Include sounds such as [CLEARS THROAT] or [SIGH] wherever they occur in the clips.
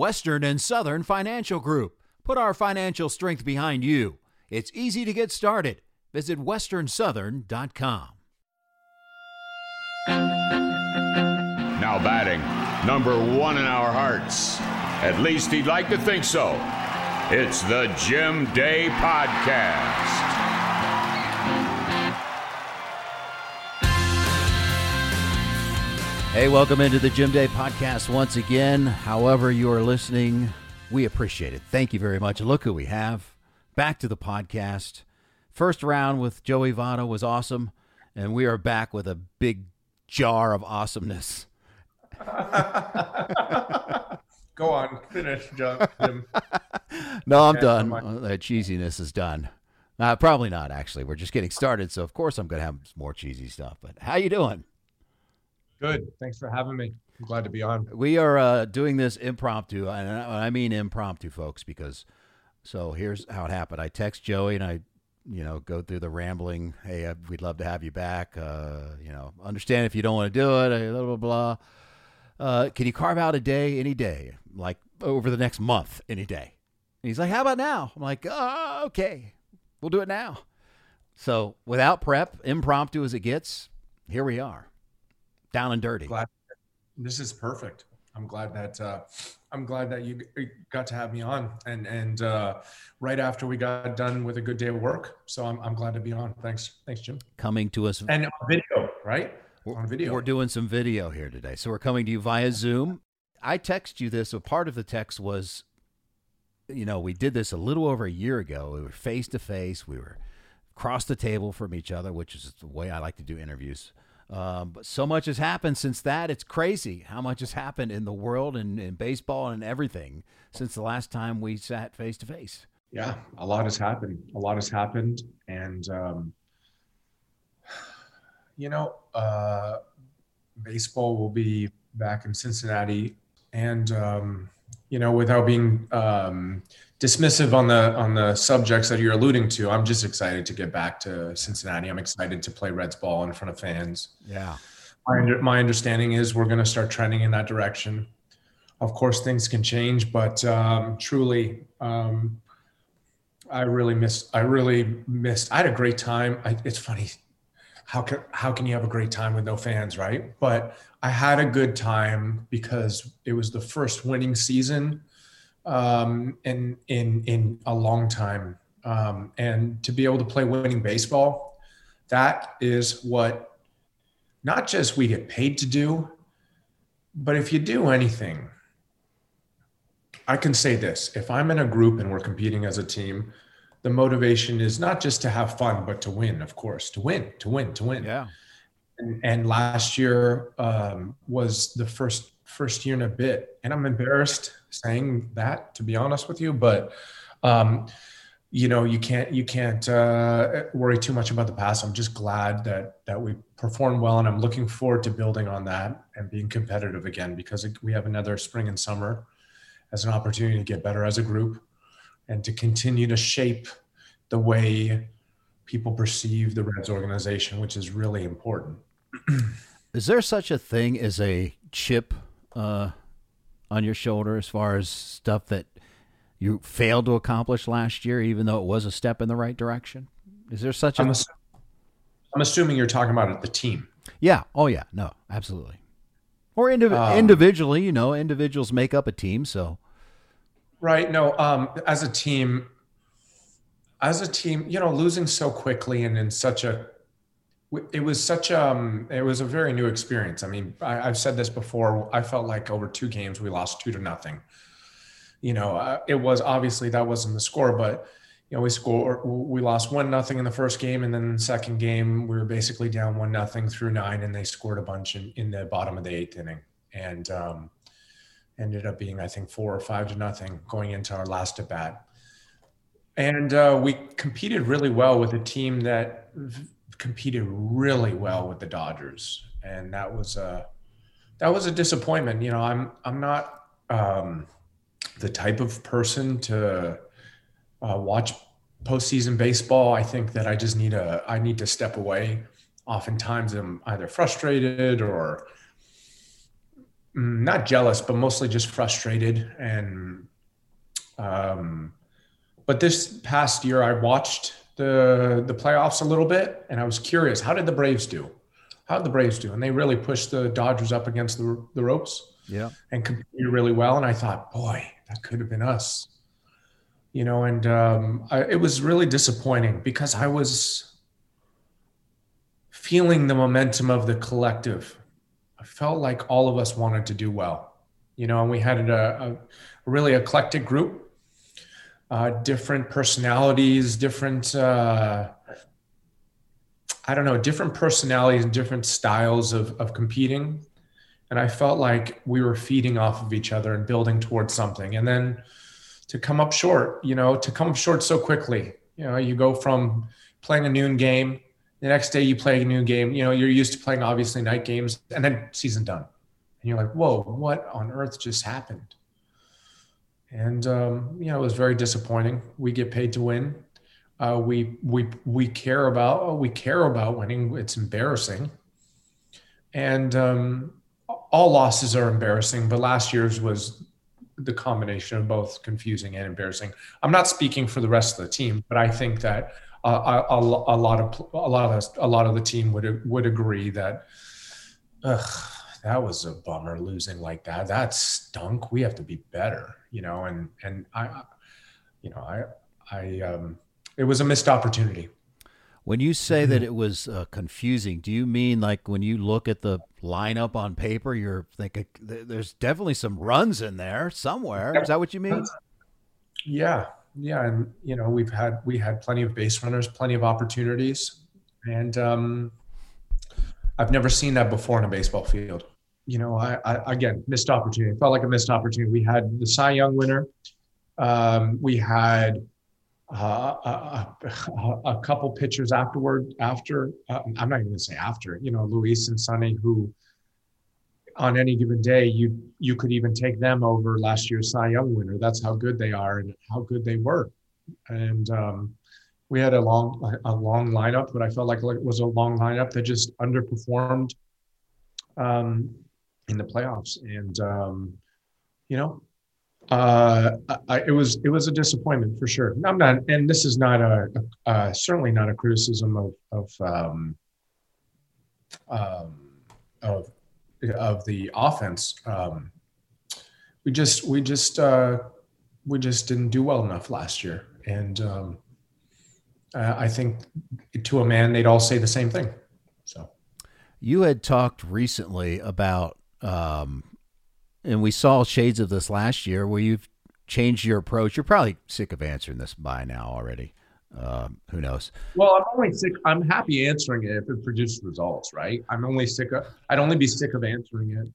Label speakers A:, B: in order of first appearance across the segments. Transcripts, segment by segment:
A: Western and Southern Financial Group. Put our financial strength behind you. It's easy to get started. Visit westernsouthern.com.
B: Now batting, number one in our hearts. At least he'd like to think so. It's the Jim Day Podcast.
A: Hey, welcome into the Jim Day Podcast once again. However, you are listening, we appreciate it. Thank you very much. Look who we have. Back to the podcast. First round with Joey Votto was awesome, and we are back with a big jar of awesomeness. [LAUGHS]
C: Go on, finish, Jim.
A: no, I'm done. Uh, That cheesiness is done. Uh, probably not, actually. We're just getting started, so of course I'm going to have some more cheesy stuff. But how you doing?
C: Good. Thanks for having me. I'm glad to be on.
A: We are uh, doing this impromptu, and I mean impromptu, folks, because so here's how it happened. I text Joey and I, you know, go through the rambling. Hey, uh, we'd love to have you back. Uh, you know, understand if you don't want to do it. uh, Blah blah blah. Uh, can you carve out a day, any day, like over the next month, any day? And he's like, "How about now?" I'm like, "Oh, okay, we'll do it now." So without prep, impromptu as it gets, here we are, down and dirty.
C: Glad this is perfect. I'm glad that uh, I'm glad that you got to have me on, and and uh, right after we got done with a good day of work. So I'm I'm glad to be on. Thanks, thanks, Jim.
A: Coming to us
C: And on video, right? On video.
A: We're doing some video here today. So we're coming to you via Zoom. I text you this. A part of the text was, you know, we did this a little over a year ago. We were face to face. We were across the table from each other, which is the way I like to do interviews. Um, but so much has happened since that. It's crazy how much has happened in the world and in baseball and everything since the last time we sat face to face.
C: Yeah, a lot has happened. A lot has happened, and um, you know, uh, baseball will be back in Cincinnati, and um, you know, without being um, dismissive on the on the subjects that you're alluding to, I'm just excited to get back to Cincinnati. I'm excited to play Reds ball in front of fans.
A: Yeah.
C: My, under, my understanding is we're going to start trending in that direction. Of course, things can change, but um, truly, um, I really missed. I really missed. I had a great time. I, it's funny. How can how can you have a great time with no fans, right? But I had a good time because it was the first winning season um, in in in a long time, um, and to be able to play winning baseball, that is what not just we get paid to do, but if you do anything, I can say this if I'm in a group and we're competing as a team, the motivation is not just to have fun, but to win, of course, to win, to win, to win.
A: Yeah.
C: And, and last year um, was the first first year in a bit, and I'm embarrassed saying that to be honest with you, but um, you know you can't you can't uh, worry too much about the past. I'm just glad that that we performed well, and I'm looking forward to building on that and being competitive again because we have another spring and summer as an opportunity to get better as a group and to continue to shape the way people perceive the Reds organization, which is really important. [CLEARS THROAT]
A: Is there such a thing as a chip uh, on your shoulder as far as stuff that you failed to accomplish last year, even though it was a step in the right direction? Is there such a?
C: I'm, assu- I'm assuming you're talking about the team.
A: yeah. Oh, yeah. No, absolutely. Or indiv-
C: Um,
A: individually, you know, individuals make up a team. So
C: Right. No, um, as a team, as a team, you know, losing so quickly and in such a, it was such um, it was a very new experience. I mean, I, I've said this before. I felt like over two games we lost two to nothing. You know, uh, it was obviously that wasn't the score, but you know, we score we lost one nothing in the first game, and then the second game we were basically down one nothing through nine, and they scored a bunch in, in the bottom of the eighth inning, and um, ended up being I think four or five to nothing going into our last at bat. And uh, we competed really well with a team that v- competed really well with the Dodgers, and that was a that was a disappointment. You know, I'm I'm not um, the type of person to uh, watch postseason baseball. I think that I just need a I need to step away. Oftentimes, I'm either frustrated or not jealous, but mostly just frustrated. And, um, but this past year, I watched the the playoffs a little bit, and I was curious, how did the Braves do? How did the Braves do? And they really pushed the Dodgers up against the, the ropes.
A: Yeah.
C: And competed really well. And I thought, boy, that could have been us. You know, and um, I, it was really disappointing because I was feeling the momentum of the collective. I felt like all of us wanted to do well, you know, and we had a, a really eclectic group, uh, different personalities, different, uh, I don't know, different personalities and different styles of, of competing. And I felt like we were feeding off of each other and building towards something. And then to come up short, you know, to come up short so quickly, you know, you go from playing a noon game the next day you play a new game. You know, you're used to playing obviously night games, and then season done, and you're like, "Whoa, what on earth just happened?" And um, you know, it was very disappointing. We get paid to win. Uh, we we we care about we care about winning. It's embarrassing, and um, all losses are embarrassing. But last year's was the combination of both confusing and embarrassing. I'm not speaking for the rest of the team, but I think that a, a, a, lot of a lot of us, a lot of the team would would agree that ugh, that was a bummer losing like that. That stunk. We have to be better, you know. And and I, you know, I I um, it was a missed opportunity.
A: When you say that it was uh, confusing, do you mean like when you look at the lineup on paper, you're thinking there's definitely some runs in there somewhere? Is that what you mean?
C: Yeah, yeah, and you know we've had we had plenty of base runners, plenty of opportunities, and um, I've never seen that before in a baseball field. You know, I, I again missed opportunity. It felt like a missed opportunity. We had the Cy Young winner. Um, we had uh, a, a, a, couple pitchers afterward. After uh, I'm not even going to say after. You know, Luis and Sonny who on any given day, you you could even take them over last year's Cy Young winner. That's how good they are and how good they were. And um, we had a long a long lineup, but I felt like it was a long lineup that just underperformed um, in the playoffs. And um, you know, uh, I, it was it was a disappointment for sure. I'm not, and this is not a, a, certainly not a criticism of of um, um, of of the offense. Um, we just we just uh, we just didn't do well enough last year, and um, I think to a man they'd all say the same thing. So,
A: you had talked recently about, um, and we saw shades of this last year, where you've changed your approach. You're probably sick of answering this by now already. Um, who knows?
C: Well, I'm only sick. I'm happy answering it if it produces results, right? I'm only sick of. I'd only be sick of answering it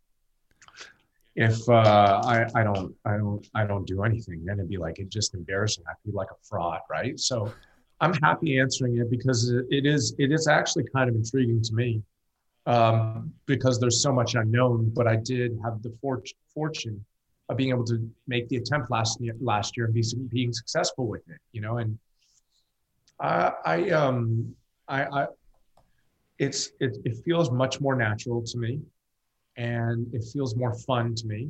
C: if uh, I, I don't, I don't, I don't do anything. Then it'd be like it just embarrassing. I'd be like a fraud, right? So, I'm happy answering it because it is, it is actually kind of intriguing to me um, because there's so much unknown. But I did have the for- fortune of being able to make the attempt last year, last year and be being successful with it, you know, and I, I um, I, I it's it, it feels much more natural to me, and it feels more fun to me.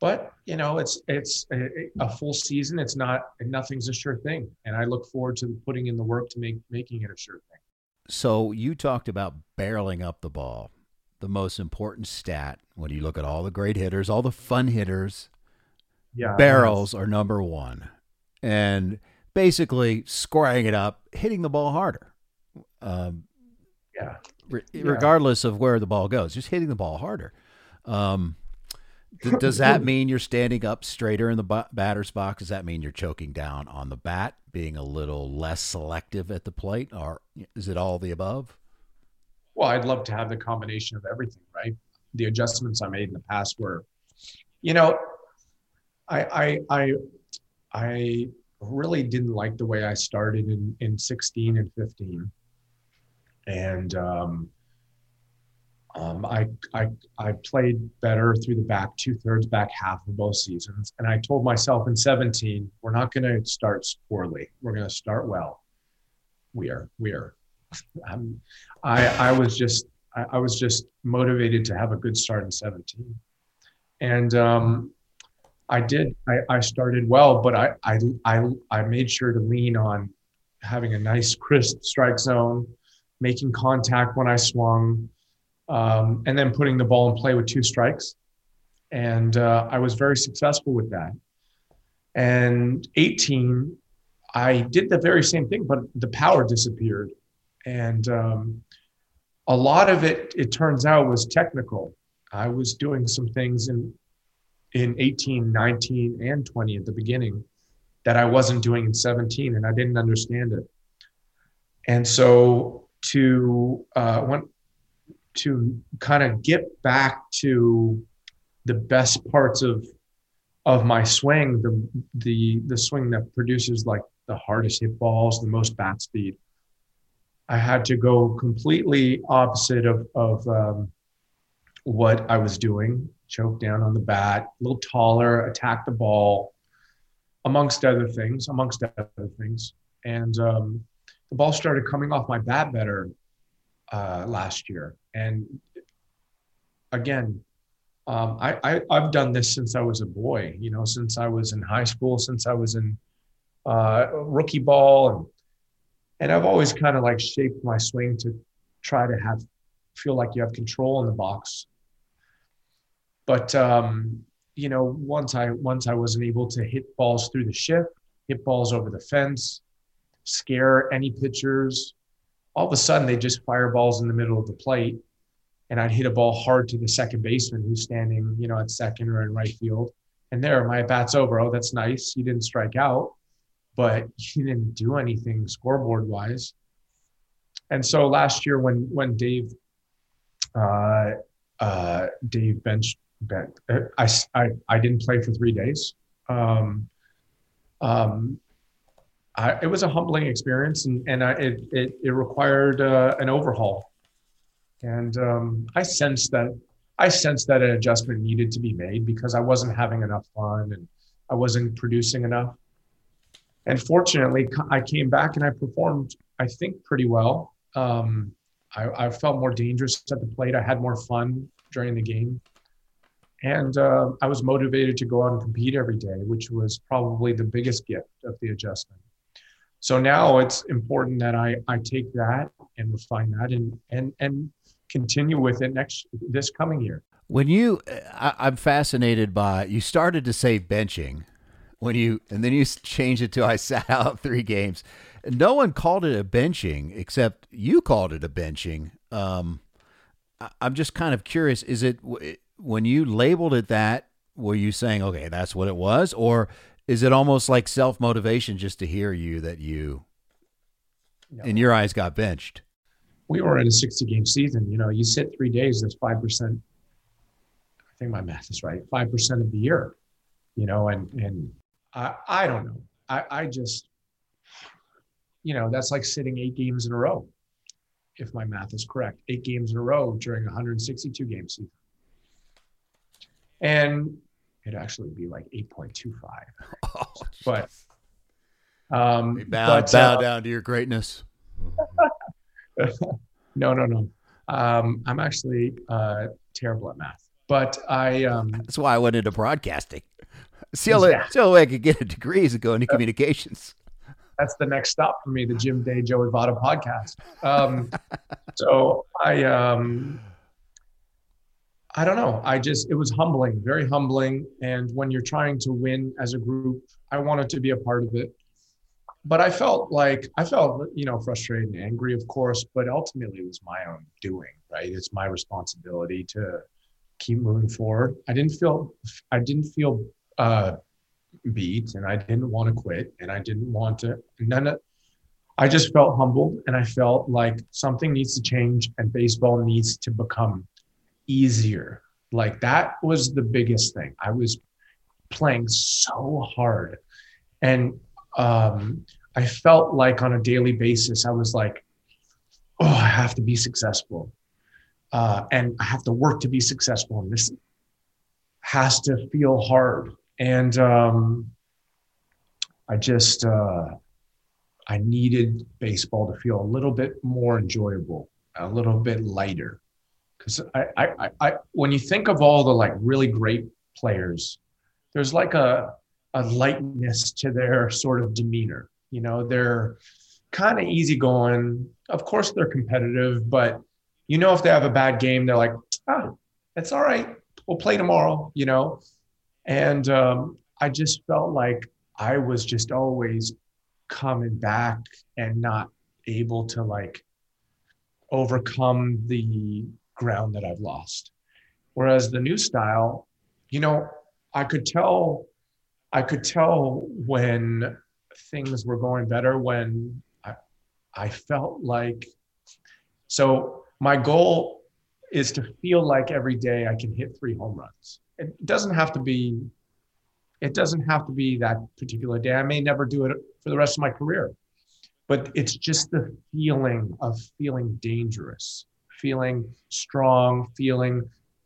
C: But you know, it's it's a, a full season. It's not nothing's a sure thing, and I look forward to putting in the work to make making it a sure thing.
A: So you talked about barreling up the ball, the most important stat when you look at all the great hitters, all the fun hitters.
C: Yeah,
A: barrels are number one, and basically squaring it up, hitting the ball harder. Um,
C: yeah.
A: Re- yeah. Regardless of where the ball goes, just hitting the ball harder. Um, th- does that [LAUGHS] mean you're standing up straighter in the b- batter's box? Does that mean you're choking down on the bat, being a little less selective at the plate, or is it all the above?
C: Well, I'd love to have the combination of everything, right? The adjustments I made in the past were, you know, I, I, I, I really didn't like the way I started in, in 16 and 15. And um, um, I, I, I played better through the back, two thirds, back half of both seasons. And I told myself in 17, we're not going to start poorly. We're going to start well. We are, we are. I, I was just, I, I was just motivated to have a good start in 17. and um, I did. I, I started well, but I, I I I made sure to lean on having a nice crisp strike zone, making contact when I swung, um, and then putting the ball in play with two strikes. And uh, I was very successful with that. And 18, I did the very same thing, but the power disappeared. And um, a lot of it, it turns out, was technical. I was doing some things in in 18, 19, and 20 at the beginning that I wasn't doing in 17, and I didn't understand it. And so to uh, want to kind of get back to the best parts of of my swing, the the the swing that produces like the hardest hit balls, the most bat speed. I had to go completely opposite of of um, what I was doing. Choke down on the bat, a little taller, attack the ball, amongst other things, amongst other things. And um, the ball started coming off my bat better uh, last year. And again, um, I, I I've done this since I was a boy. You know, since I was in high school, since I was in uh, rookie ball, and and I've always kind of like shaped my swing to try to have feel like you have control in the box. But um, you know, once I once I wasn't able to hit balls through the shift, hit balls over the fence, scare any pitchers, all of a sudden they just fire balls in the middle of the plate, and I'd hit a ball hard to the second baseman who's standing, you know, at second or in right field, and there my bat's over. Oh, that's nice. You didn't strike out, but you didn't do anything scoreboard wise. And so last year when when Dave uh, uh, Dave benched Uh, I, I, I didn't play for three days. Um, um, I, it was a humbling experience, and, and I, it, it, it required uh, an overhaul. And um, I sensed that I sensed that an adjustment needed to be made because I wasn't having enough fun and I wasn't producing enough. And fortunately, I came back and I performed, I think, pretty well. Um, I, I, felt more dangerous at the plate. I had more fun during the game. And uh, I was motivated to go out and compete every day, which was probably the biggest gift of the adjustment. So now it's important that I, I take that and refine that and, and, and continue with it next this coming year.
A: When you, I, I'm fascinated by, you started to say benching when you, and then you changed it to I sat out three games. No one called it a benching except you called it a benching. Um, I'm just kind of curious. Is it when you labeled it that, were you saying, okay, that's what it was? Or is it almost like self motivation just to hear you that you, no. in your eyes, got benched?
C: We were in a 60 game season. You know, you sit three days, that's 5%. I think my math is right 5% of the year, you know, and, and I, I don't know. I, I just, you know, that's like sitting eight games in a row, if my math is correct, eight games in a row during a 162 game season and it'd actually be like 8.25 [LAUGHS] oh, but
A: um bow, but, bow uh, down to your greatness. [LAUGHS]
C: No no no. Um i'm actually uh terrible at math. But i um
A: that's why i went into broadcasting. See how, yeah. see how i could get a degree is to go into communications.
C: That's the next stop for me the jim day joey votto podcast. Um [LAUGHS] so i um I don't know. I just, it was humbling, very humbling. And when you're trying to win as a group, I wanted to be a part of it. But I felt like, I felt, you know, frustrated and angry, of course, but ultimately it was my own doing, right? It's my responsibility to keep moving forward. I didn't feel, I didn't feel uh, beat and I didn't want to quit and I didn't want to, none of, I just felt humbled and I felt like something needs to change and baseball needs to become easier. Like that was the biggest thing. I was playing so hard. And um, I felt like on a daily basis, I was like, oh, I have to be successful. Uh, and I have to work to be successful. And this has to feel hard. And um, I just, uh, I needed baseball to feel a little bit more enjoyable, a little bit lighter because I, I, I, when you think of all the like really great players. There's like a a lightness to their sort of demeanor. You know, they're kind of easygoing. Of course, they're competitive, but you know, if they have a bad game, they're like, ah, it's all right. We'll play tomorrow, you know? And um, I just felt like I was just always coming back and not able to like overcome the ground that I've lost. Whereas the new style, you know, I could tell, I could tell when things were going better when I, I felt like, so my goal is to feel like every day I can hit three home runs. It doesn't have to be it doesn't have to be that particular day. I may never do it for the rest of my career. But it's just the feeling of feeling dangerous, feeling strong, feeling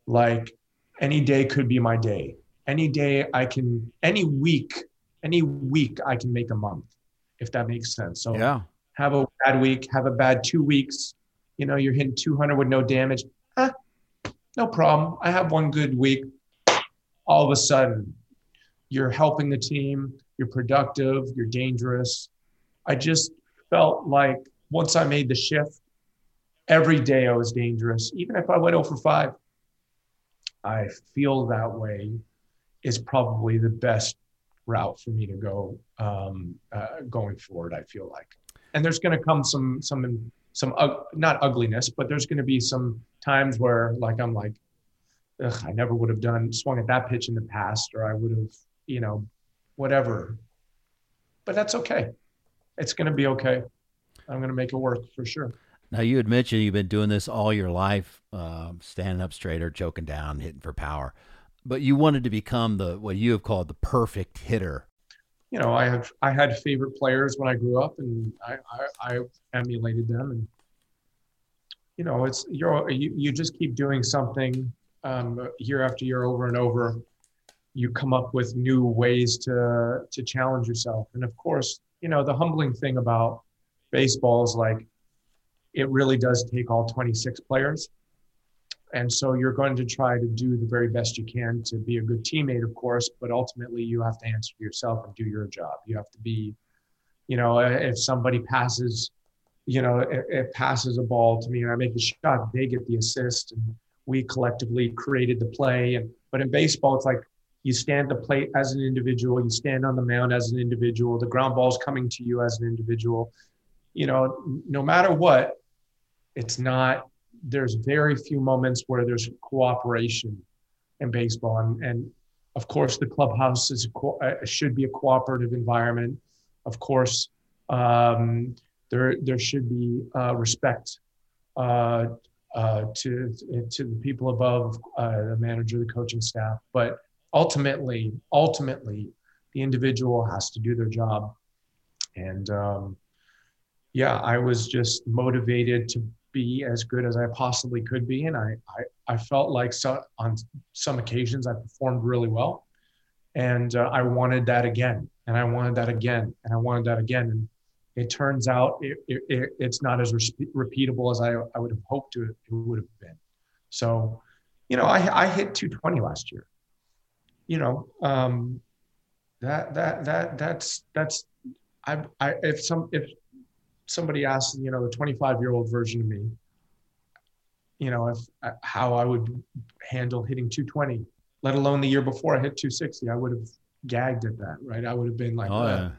C: like any day could be my day. Any day I can any week, any week I can make a month, if that makes sense. So
A: Yeah.
C: have a bad week, have a bad two weeks. You know, you're hitting 200 with no damage. Ah, no problem. I have one good week. All of a sudden, you're helping the team, you're productive, you're dangerous. I just felt like once I made the shift, every day I was dangerous. Even if I went over 5, I feel that way is probably the best route for me to go um, uh, going forward. I feel like, and there's going to come some some some uh, not ugliness, but there's going to be some times where like I'm like, I never would have done swung at that pitch in the past, or I would have, you know, whatever. But that's okay. It's going to be okay. I'm going to make it work for sure.
A: Now you had mentioned you've been doing this all your life, um, standing up straighter, choking down, hitting for power, but you wanted to become the what you have called the perfect hitter.
C: You know, I have I had favorite players when I grew up, and I I, I emulated them, and you know, it's you're you, you just keep doing something um, year after year, over and over. You come up with new ways to to challenge yourself, and of course, you know, the humbling thing about baseball is like it really does take all 26 players. And so you're going to try to do the very best you can to be a good teammate, of course, but ultimately you have to answer to yourself and do your job. You have to be, you know, if somebody passes, you know, it, it passes a ball to me and I make the shot, they get the assist and we collectively created the play. And but in baseball, it's like you stand the plate as an individual, you stand on the mound as an individual, the ground ball's coming to you as an individual. You know, no matter what, it's not there's very few moments where there's cooperation in baseball. And, and of course the clubhouse is uh, should be a cooperative environment. Of course um, there there should be uh, respect uh, uh, to to the people above uh, the manager the coaching staff. But ultimately ultimately the individual has to do their job. And um, yeah i was just motivated to be as good as I possibly could be. And I, I, I felt like so, on some occasions I performed really well. And uh, I wanted that again. And I wanted that again. And I wanted that again. And it turns out it, it, it's not as re- repeatable as I, I would have hoped it would have been. So, you know, I, I hit 220 last year. You know, um, that that that that's that's I, I if some if somebody asked, you know, the 25 year old version of me, you know, if uh, how I would handle hitting 220, let alone the year before I hit 260, I would have gagged at that, right? I would have been like,
A: oh, yeah.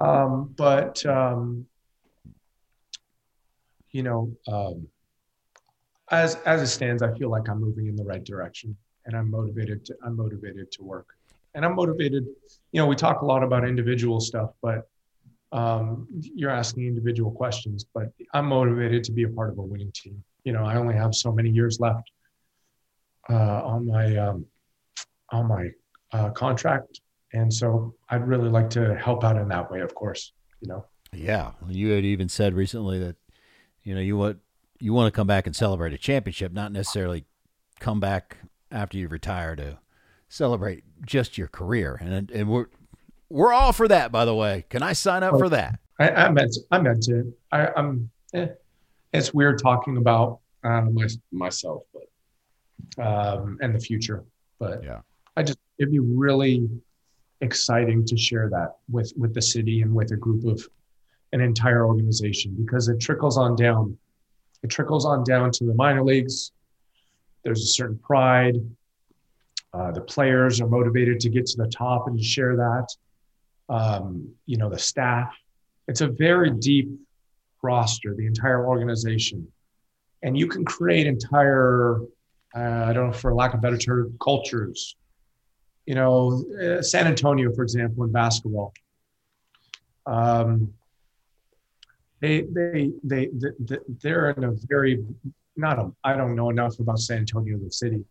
C: um, but, um, you know, um, as, as it stands, I feel like I'm moving in the right direction and I'm motivated to, I'm motivated to work and I'm motivated, you know, we talk a lot about individual stuff, but um, you're asking individual questions, but I'm motivated to be a part of a winning team. You know, I only have so many years left uh, on my um, on my uh, contract, and so I'd really like to help out in that way. Of course, you know.
A: Yeah, you had even said recently that you know you want you want to come back and celebrate a championship, not necessarily come back after you retire to celebrate just your career. And and we're we're all for that, by the way. Can I sign up for that?
C: I, I meant to, I meant to. I, am eh, it's weird talking about uh, my, myself, but um, and the future. But
A: yeah,
C: I just it'd be really exciting to share that with with the city and with a group of an entire organization because it trickles on down. It trickles on down to the minor leagues. There's a certain pride. Uh, the players are motivated to get to the top and to share that. Um, you know, the staff. It's a very deep roster, the entire organization. And you can create entire, uh, I don't know, for lack of better term, cultures. You know, uh, San Antonio, for example, in basketball. Um, they, they, they, they, they're in a very, not a, I don't know enough about San Antonio, the city,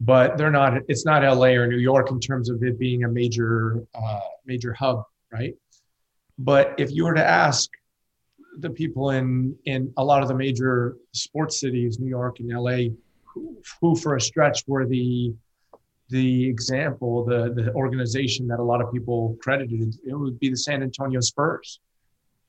C: but they're not, it's not LA or New York in terms of it being a major, uh, major hub, right? But if you were to ask the people in in a lot of the major sports cities, New York and LA, who, who for a stretch were the the example, the the organization that a lot of people credited, it would be the San Antonio Spurs.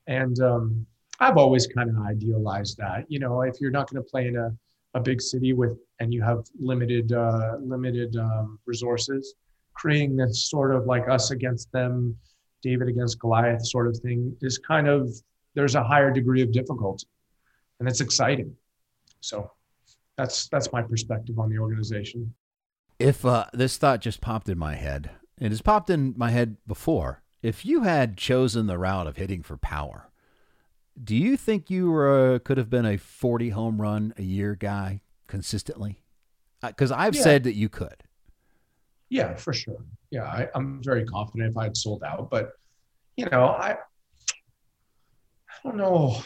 C: And um, I've always kind of idealized that. You know, if you're not going to play in a, a big city with and you have limited uh, limited um, resources, creating this sort of like us against them, David against Goliath sort of thing is kind of there's a higher degree of difficulty, and it's exciting. So that's that's my perspective on the organization.
A: If uh, this thought just popped in my head, it has popped in my head before. If you had chosen the route of hitting for power, do you think you uh, could have been a 40 home run a year guy consistently? Because uh, I've yeah. said that you could.
C: Yeah, for sure. Yeah, I, am very confident if I had sold out. But you know, I I don't know.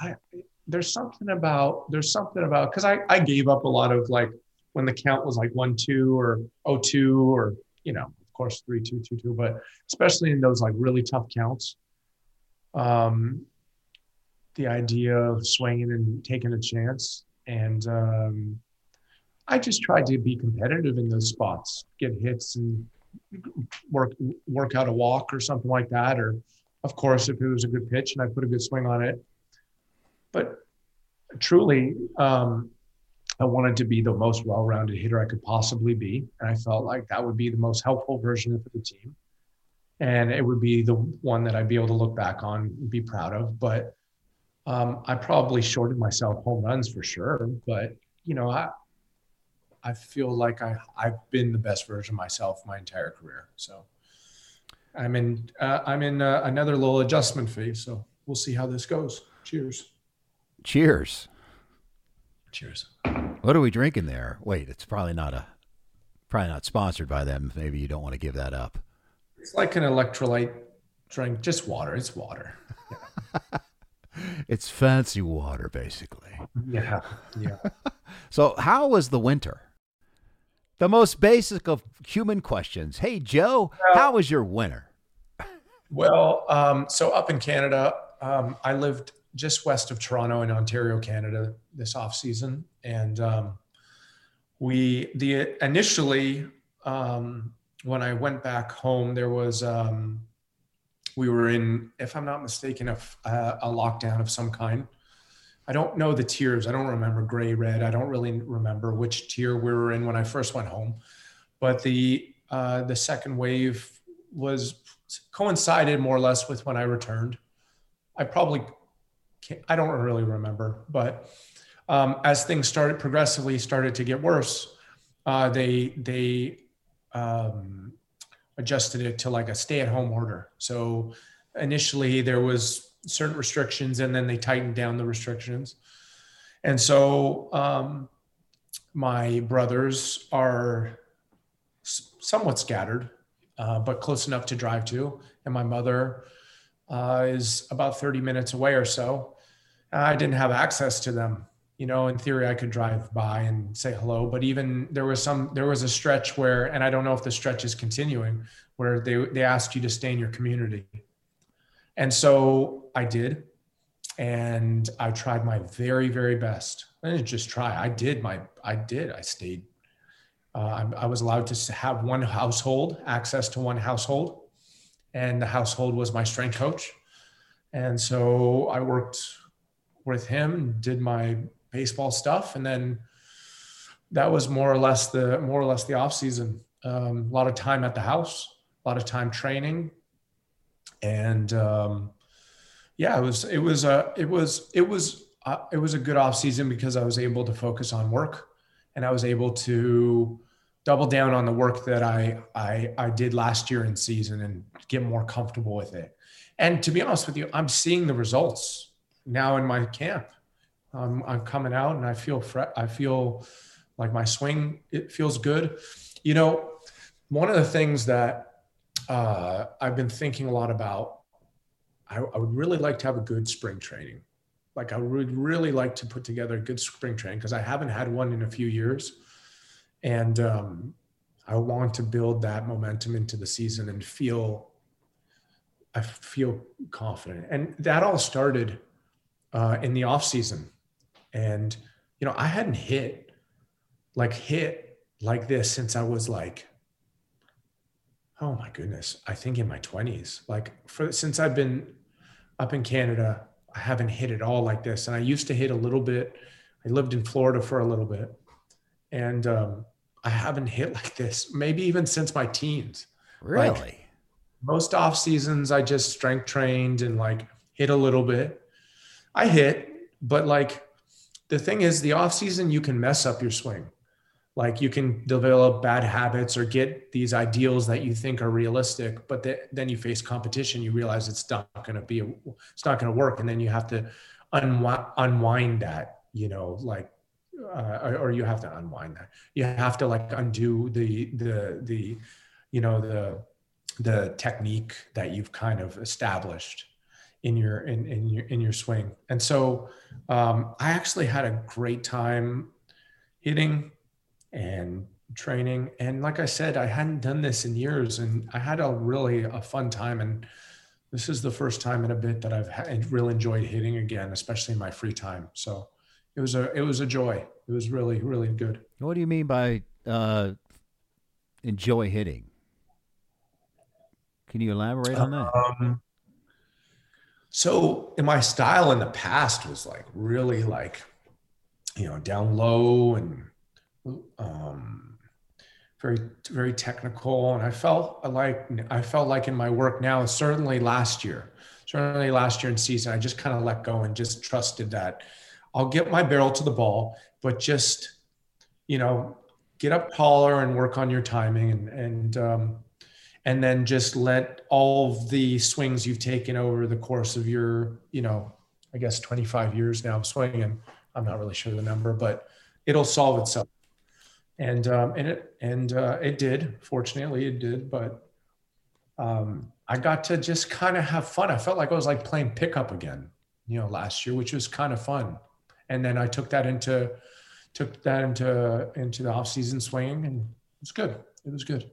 C: I, there's something about there's something about because I, I gave up a lot of like when the count was like one two or oh two or you know of course three two two two but especially in those like really tough counts um the idea of swinging and taking a chance and um I just tried to be competitive in those spots get hits and work work out a walk or something like that or of course, if it was a good pitch and I put a good swing on it. But truly, um, I wanted to be the most well-rounded hitter I could possibly be, and I felt like that would be the most helpful version of the team, and it would be the one that I'd be able to look back on and be proud of. But um, I probably shorted myself home runs for sure. But you know, I I feel like I I've been the best version of myself my entire career. So. I'm in uh, I'm in uh, another little adjustment phase, so we'll see how this goes. Cheers.
A: Cheers.
C: Cheers.
A: What are we drinking there? Wait, it's probably not a probably not sponsored by them. Maybe you don't want to give that up.
C: It's like an electrolyte drink, just water. It's water.
A: Yeah. [LAUGHS] [LAUGHS] it's fancy water, basically.
C: Yeah. Yeah. [LAUGHS]
A: so, how was the winter? The most basic of human questions. Hey, Joe, well, how was your winter?
C: Well, um, so up in Canada, um, I lived just west of Toronto in Ontario, Canada, this off season, and um, we the initially um, when I went back home, there was um, we were in, if I'm not mistaken, a, a lockdown of some kind. I don't know the tiers. I don't remember gray, red. I don't really remember which tier we were in when I first went home. But the uh, the second wave was coincided more or less with when I returned. I probably can't, I don't really remember, but um, as things started progressively started to get worse, uh, they they um, adjusted it to like a stay at home order. So initially there was certain restrictions and then they tightened down the restrictions. And so um, my brothers are somewhat scattered, uh, but close enough to drive to. And my mother uh, is about 30 minutes away or so. I didn't have access to them. You know, in theory, I could drive by and say hello, but even there was some, there was a stretch where, and I don't know if the stretch is continuing, where they, they asked you to stay in your community. And so I did. And I tried my very, very best. I didn't just try. I did my, I did. I stayed. Uh, I, I was allowed to have one household, access to one household. And the household was my strength coach. And so I worked with him, did my baseball stuff. And then that was more or less the, more or less the off season. um, a lot of time at the house, a lot of time training, and um, yeah, it was it was a it was it was uh, it was a good off season because I was able to focus on work, and I was able to double down on the work that I I I did last year in season and get more comfortable with it. And to be honest with you, I'm seeing the results now in my camp. Um, I'm coming out and I feel fre- I feel like my swing it feels good. You know, one of the things that uh, I've been thinking a lot about, I, I, would really like to have a good spring training. Like I would really like to put together a good spring training because I haven't had one in a few years, and um, I want to build that momentum into the season and feel. I feel confident, and that all started uh, in the off season, and you know I hadn't hit like hit like this since I was like oh my goodness, I think in my 20s. Like for since I've been up in Canada, I haven't hit it all like this. And I used to hit a little bit. I lived in Florida for a little bit. And um, I haven't hit like this, maybe even since my teens.
A: Really?
C: Like, most off seasons, I just strength trained and like hit a little bit. I hit, but like the thing is, the off season, you can mess up your swing. Like you can develop bad habits or get these ideals that you think are realistic but the, then you face competition you realize it's not going to be it's not going to work and then you have to unwind, unwind that you know like uh, or, or you have to unwind that. You have to like undo the the the you know the the technique that you've kind of established in your in, in your in your swing and so um, i actually had a great time hitting and training. And like I said, I hadn't done this in years, and I had a really a fun time. And this is the first time in a bit that I've had, really enjoyed hitting again, especially in my free time. So it was a it was a joy. It was really really good.
A: What do you mean by uh, enjoy hitting? Can you elaborate on that? Um,
C: so in my style in the past was like really like you know down low and um, very very technical. And i felt like i felt like in my work now certainly last year certainly last year in season i just kind of let go and just trusted that i'll get my barrel to the ball but just you know get up taller and work on your timing. And and um, and then just let all of the swings you've taken over the course of your you know i guess 25 years now of swinging i'm not really sure the number but it'll solve itself and um, and it and uh, it did. Fortunately, it did. But um, I got to just kind of have fun. I felt like I was like playing pickup again, you know, last year, which was kind of fun. And then I took that into took that into into the off season swing, and it was good. It was good.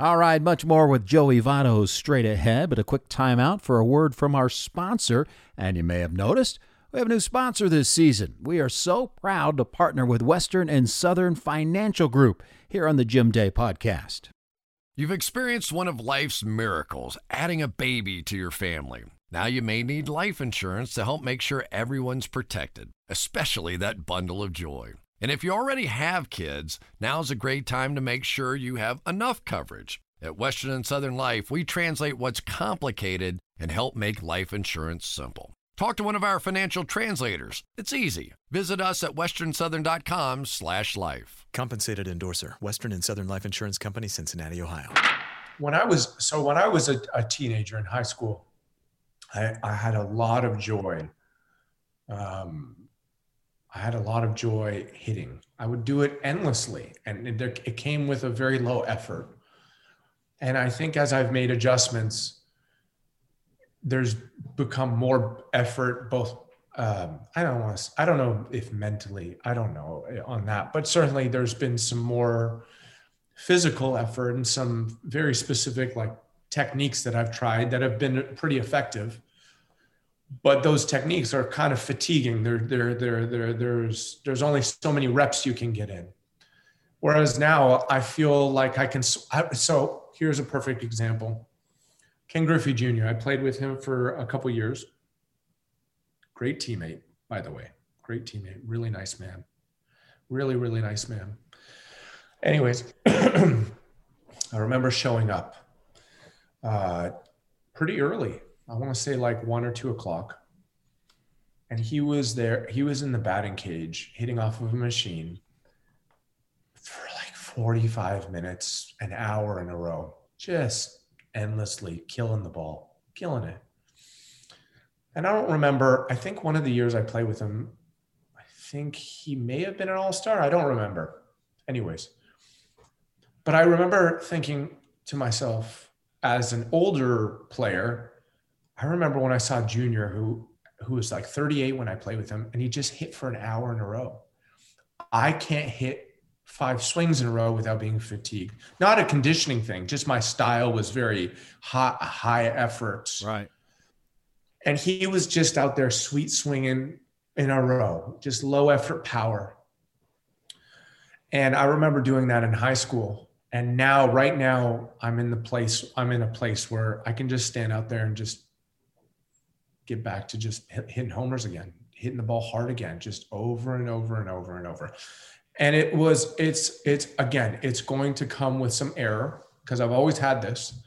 A: All right, much more with Joey Votto straight ahead, but a quick timeout for a word from our sponsor. And you may have noticed we have a new sponsor this season. We are so proud to partner with Western and Southern Financial Group here on the Jim Day podcast.
D: You've experienced one of life's miracles, adding a baby to your family. Now you may need life insurance to help make sure everyone's protected, especially that bundle of joy. And if you already have kids, now's a great time to make sure you have enough coverage. At Western and Southern Life, we translate what's complicated and help make life insurance simple. Talk to one of our financial translators. It's easy. Visit us at westernsouthern.com slash life.
E: Compensated endorser, Western and Southern Life Insurance Company, Cincinnati, Ohio.
C: When I was, so when I was a, a teenager in high school, I, I had a lot of joy. Um, I had a lot of joy hitting. I would do it endlessly, and it, it came with a very low effort. And I think as I've made adjustments, there's become more effort both um, I don't want to, I don't know if mentally, I don't know on that, but certainly there's been some more physical effort and some very specific like techniques that I've tried that have been pretty effective. But those techniques are kind of fatiguing. There, there, there, there, there's, there's only so many reps you can get in. Whereas now I feel like I can. So here's a perfect example. Ken Griffey Jr. I played with him for a couple years. Great teammate, by the way. Great teammate. Really nice man. Really, really nice man. Anyways, [CLEARS THROAT] I remember showing up uh, pretty early. I want to say like one or two o'clock. And he was there. He was in the batting cage hitting off of a machine for like 45 minutes, an hour in a row, just endlessly killing the ball, killing it. And I don't remember, I think one of the years I played with him, I think he may have been an all star. I don't remember. Anyways, but I remember thinking to myself as an older player, I remember when I saw Junior, who who was like 38 when I played with him, and he just hit for an hour in a row. I can't hit five swings in a row without being fatigued. Not a conditioning thing, just my style was very high, high effort.
A: Right.
C: And he was just out there sweet swinging in a row, just low effort power. And I remember doing that in high school. And now, right now, I'm in the place, I'm in a place where I can just stand out there and just get back to just hitting homers again, hitting the ball hard again, just over and over and over and over. And it was, it's, it's again, it's going to come with some error because I've always had this,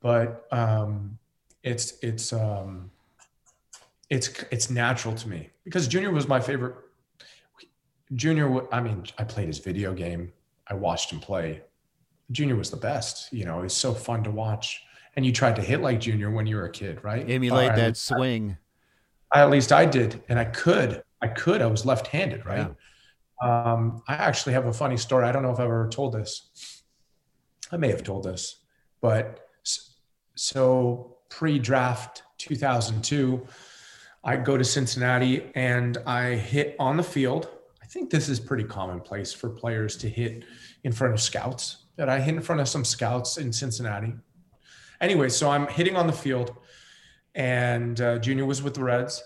C: but um, it's, it's, um, it's, it's natural to me because Junior was my favorite. Junior, I mean, I played his video game. I watched him play. Junior was the best. You know, it's so fun to watch and you tried to hit like Junior when you were a kid, right?
A: Emulate that swing.
C: I, at least I did, and I could. I could. I was left-handed, right? Yeah. Um, I actually have a funny story. I don't know if I've ever told this. I may have told this, but so pre-draft 2002, I go to Cincinnati and I hit on the field. I think this is pretty commonplace for players to hit in front of scouts. That I hit in front of some scouts in Cincinnati anyway, so I'm hitting on the field, and uh, Junior was with the Reds.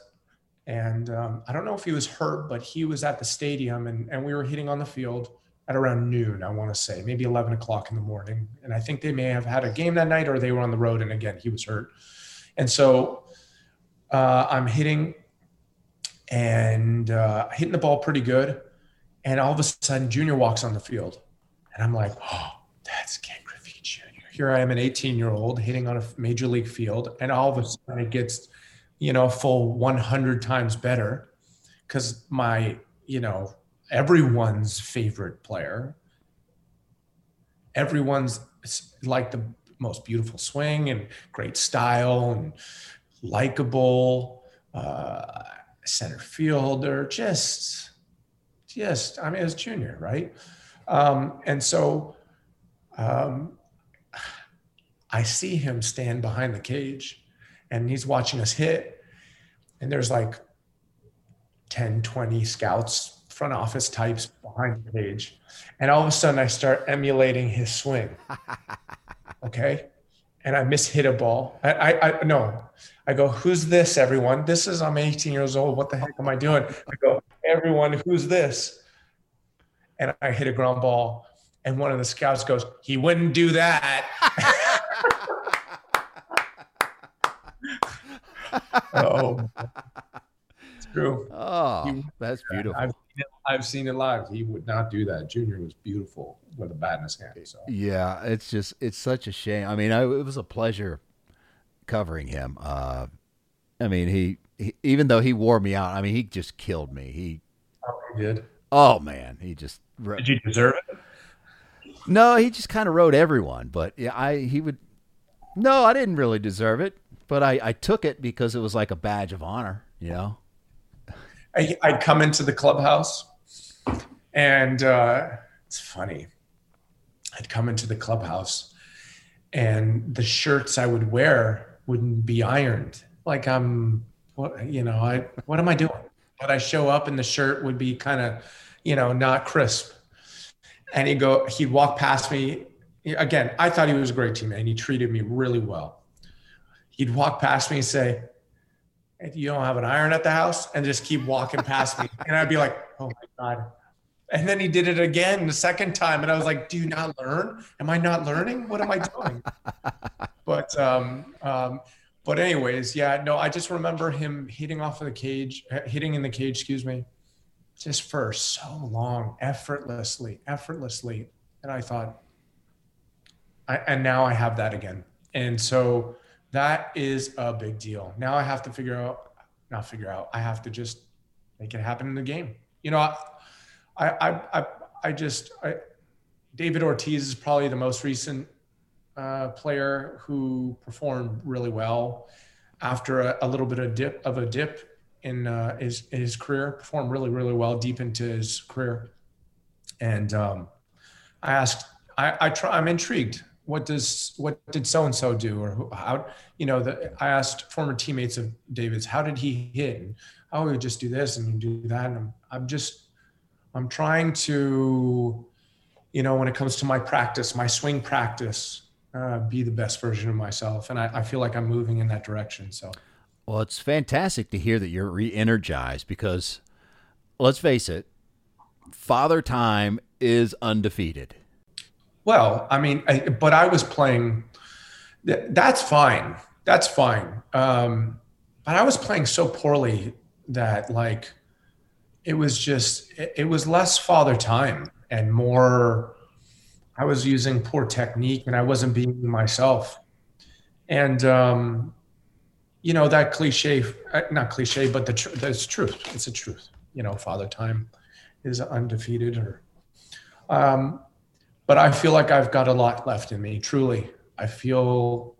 C: And um, I don't know if he was hurt, but he was at the stadium and, and we were hitting on the field at around noon, I want to say, maybe 11 o'clock in the morning. And I think they may have had a game that night or they were on the road. And again, he was hurt. And so uh, I'm hitting and uh, hitting the ball pretty good. And all of a sudden, Junior walks on the field. And I'm like, oh, that's Ken here I am, an 18 year old hitting on a major league field, and all of a sudden it gets, you know, full 100 times better because my, you know, everyone's favorite player, everyone's like the most beautiful swing and great style and likable uh, center fielder, just, just, I mean, as junior, right? Um, and so, um, I see him stand behind the cage and he's watching us hit. And there's like 10, 20 scouts, front office types behind the cage. And all of a sudden I start emulating his swing. [LAUGHS] Okay. And I miss hit a ball. I, I, I no, I go, who's this, everyone? This is, I'm 18 years old. What the heck am I doing? I go, everyone, who's this? And I hit a ground ball. And one of the scouts goes, he wouldn't do that. [LAUGHS] oh, [LAUGHS] it's true.
A: Oh, he, that's beautiful.
C: I've seen, it, I've seen, it, live. He would not do that. Junior was beautiful with a bat in his hand. So
A: yeah, it's just it's such a shame. I mean, I, it was a pleasure covering him. Uh, I mean, he, he, even though he wore me out. I mean, he just killed me. He,
C: oh, he did.
A: Oh man, he just
C: did you deserve it?
A: No, he just kind of rode everyone. But yeah, I he would. No, I didn't really deserve it but I, I took it because it was like a badge of honor, you know.
C: I, I'd come into the clubhouse, and uh, it's funny. I'd come into the clubhouse, and the shirts I would wear wouldn't be ironed. Like I'm, what you know, I what am I doing? But I show up, and the shirt would be kind of, you know, not crisp. And he'd go, he'd walk past me. Again, I thought he was a great teammate, and he treated me really well he'd walk past me and say, hey, you don't have an iron at the house? And just keep walking past me. And I'd be like, oh my God. And then he did it again the second time. And I was like, do you not learn? Am I not learning? What am I doing? [LAUGHS] but, um, um, but anyways, yeah, no, I just remember him hitting off of the cage, hitting in the cage, excuse me, just for so long, effortlessly, effortlessly. And I thought, I, and now I have that again. And so that is a big deal. Now I have to figure out, not figure out, I have to just make it happen in the game. You know, I, I, I, I just, I, David Ortiz is probably the most recent uh, player who performed really well after a, a, little bit of dip of a dip in uh, his his career. Performed really really well deep into his career, and um, I asked, I, I try, I'm intrigued. What does what did so and so do, or how you know? The, I asked former teammates of David's, how did he hit? And, oh, would just do this and do that, and I'm, I'm just I'm trying to, you know, when it comes to my practice, my swing practice, uh, be the best version of myself. And I, I feel like I'm moving in that direction. So,
A: well, it's fantastic to hear that you're re energized because let's face it, Father Time is undefeated.
C: Well, I mean, I, but I was playing, that's fine. That's fine. Um, but I was playing so poorly that, like, it was just it, was less father time and more i was using poor technique and i wasn't being myself and um you know that cliche uh, not cliche but the tr- that's truth it's a truth you know father time is undefeated or um but i feel like i've got a lot left in me truly i feel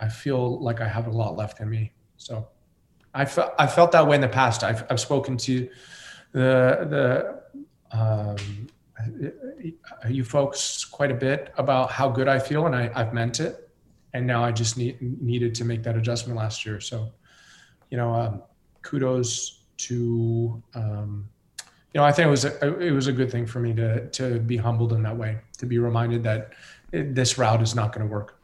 C: i feel like i have a lot left in me so i felt i felt that way in the past i've, I've spoken to the the um, you folks quite a bit about how good I feel, and I, I've meant it. And now I just need, needed to make that adjustment last year. So, you know, um, kudos to um, you know I think it was a, it was a good thing for me to to be humbled in that way, to be reminded that it, this route is not going to work.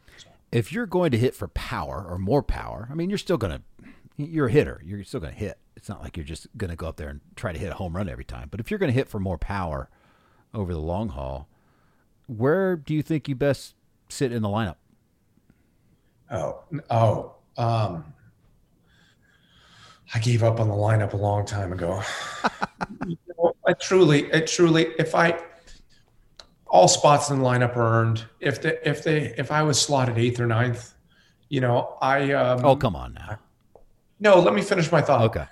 A: If you're going to hit for power or more power, I mean, you're still going to you're a hitter. You're still going to hit. It's not like you're just going to go up there and try to hit a home run every time. But if you're going to hit for more power over the long haul, where do you think you best sit in the lineup?
C: Oh, oh, um, I gave up on the lineup a long time ago. [LAUGHS] I truly, it truly, if I, all spots in the lineup are earned. If the, if they, if I was slotted eighth or ninth, you know, I, um,
A: oh, come on now.
C: No, let me finish my thought.
A: Okay.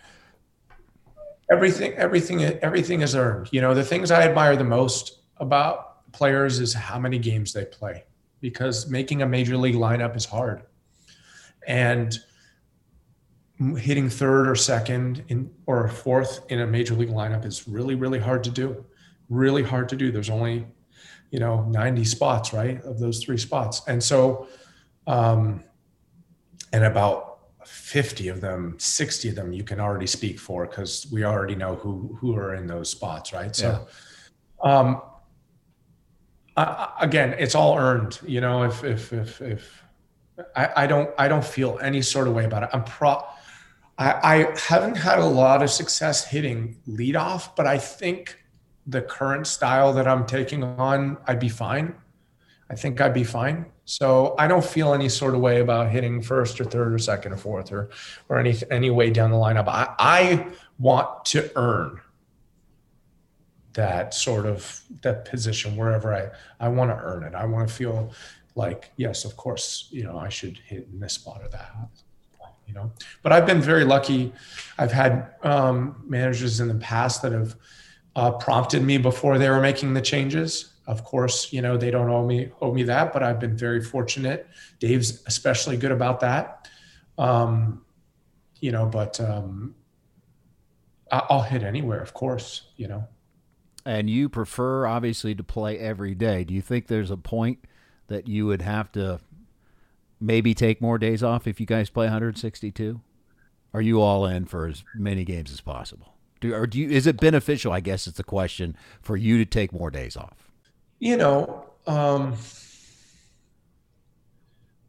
C: Everything, everything, everything is earned. You know, the things I admire the most about players is how many games they play, because making a major league lineup is hard, and hitting third or second in or fourth in a major league lineup is really, really hard to do. Really hard to do. There's only, you know, 90 spots, right, of those three spots, and so, um, and about 50 of them 60 of them you can already speak for because we already know who who are in those spots right so yeah. um I, again it's all earned you know if if if if I, I don't i don't feel any sort of way about it i'm pro I, I haven't had a lot of success hitting leadoff but i think the current style that i'm taking on i'd be fine i think i'd be fine so I don't feel any sort of way about hitting first or third or second or fourth or or any any way down the lineup. I, I want to earn that sort of that position wherever I I want to earn it. I want to feel like yes, of course, you know I should hit in this spot or that. You know, but I've been very lucky. I've had um, managers in the past that have uh, prompted me before they were making the changes of course, you know, they don't owe me owe me that, but I've been very fortunate. Dave's especially good about that. Um, you know, but um, I'll hit anywhere, of course, you know.
A: And you prefer obviously to play every day. Do you think there's a point that you would have to maybe take more days off if you guys play 162? Are you all in for as many games as possible? Do, or do you, is it beneficial? I guess it's the question for you to take more days off
C: you know, um,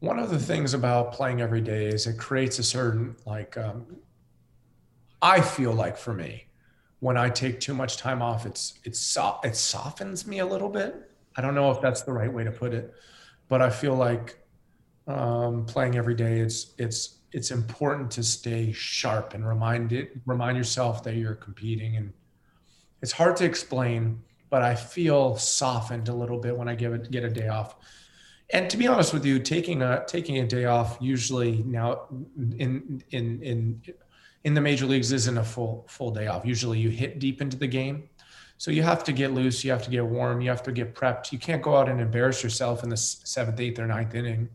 C: one of the things about playing every day is it creates a certain like um, I feel like for me when I take too much time off, it's it's so, it softens me a little bit. I don't know if that's the right way to put it, but I feel like um, playing every day it's it's it's important to stay sharp and remind it remind yourself that you're competing and it's hard to explain but I feel softened a little bit when I give it get a day off. and to be honest with you, taking a taking a day off usually now in in in in the major leagues isn't a full full day off. Usually you hit deep into the game. So you have to get loose, you have to get warm, you have to get prepped. You can't go out and embarrass yourself in the seventh, eighth, or ninth inning.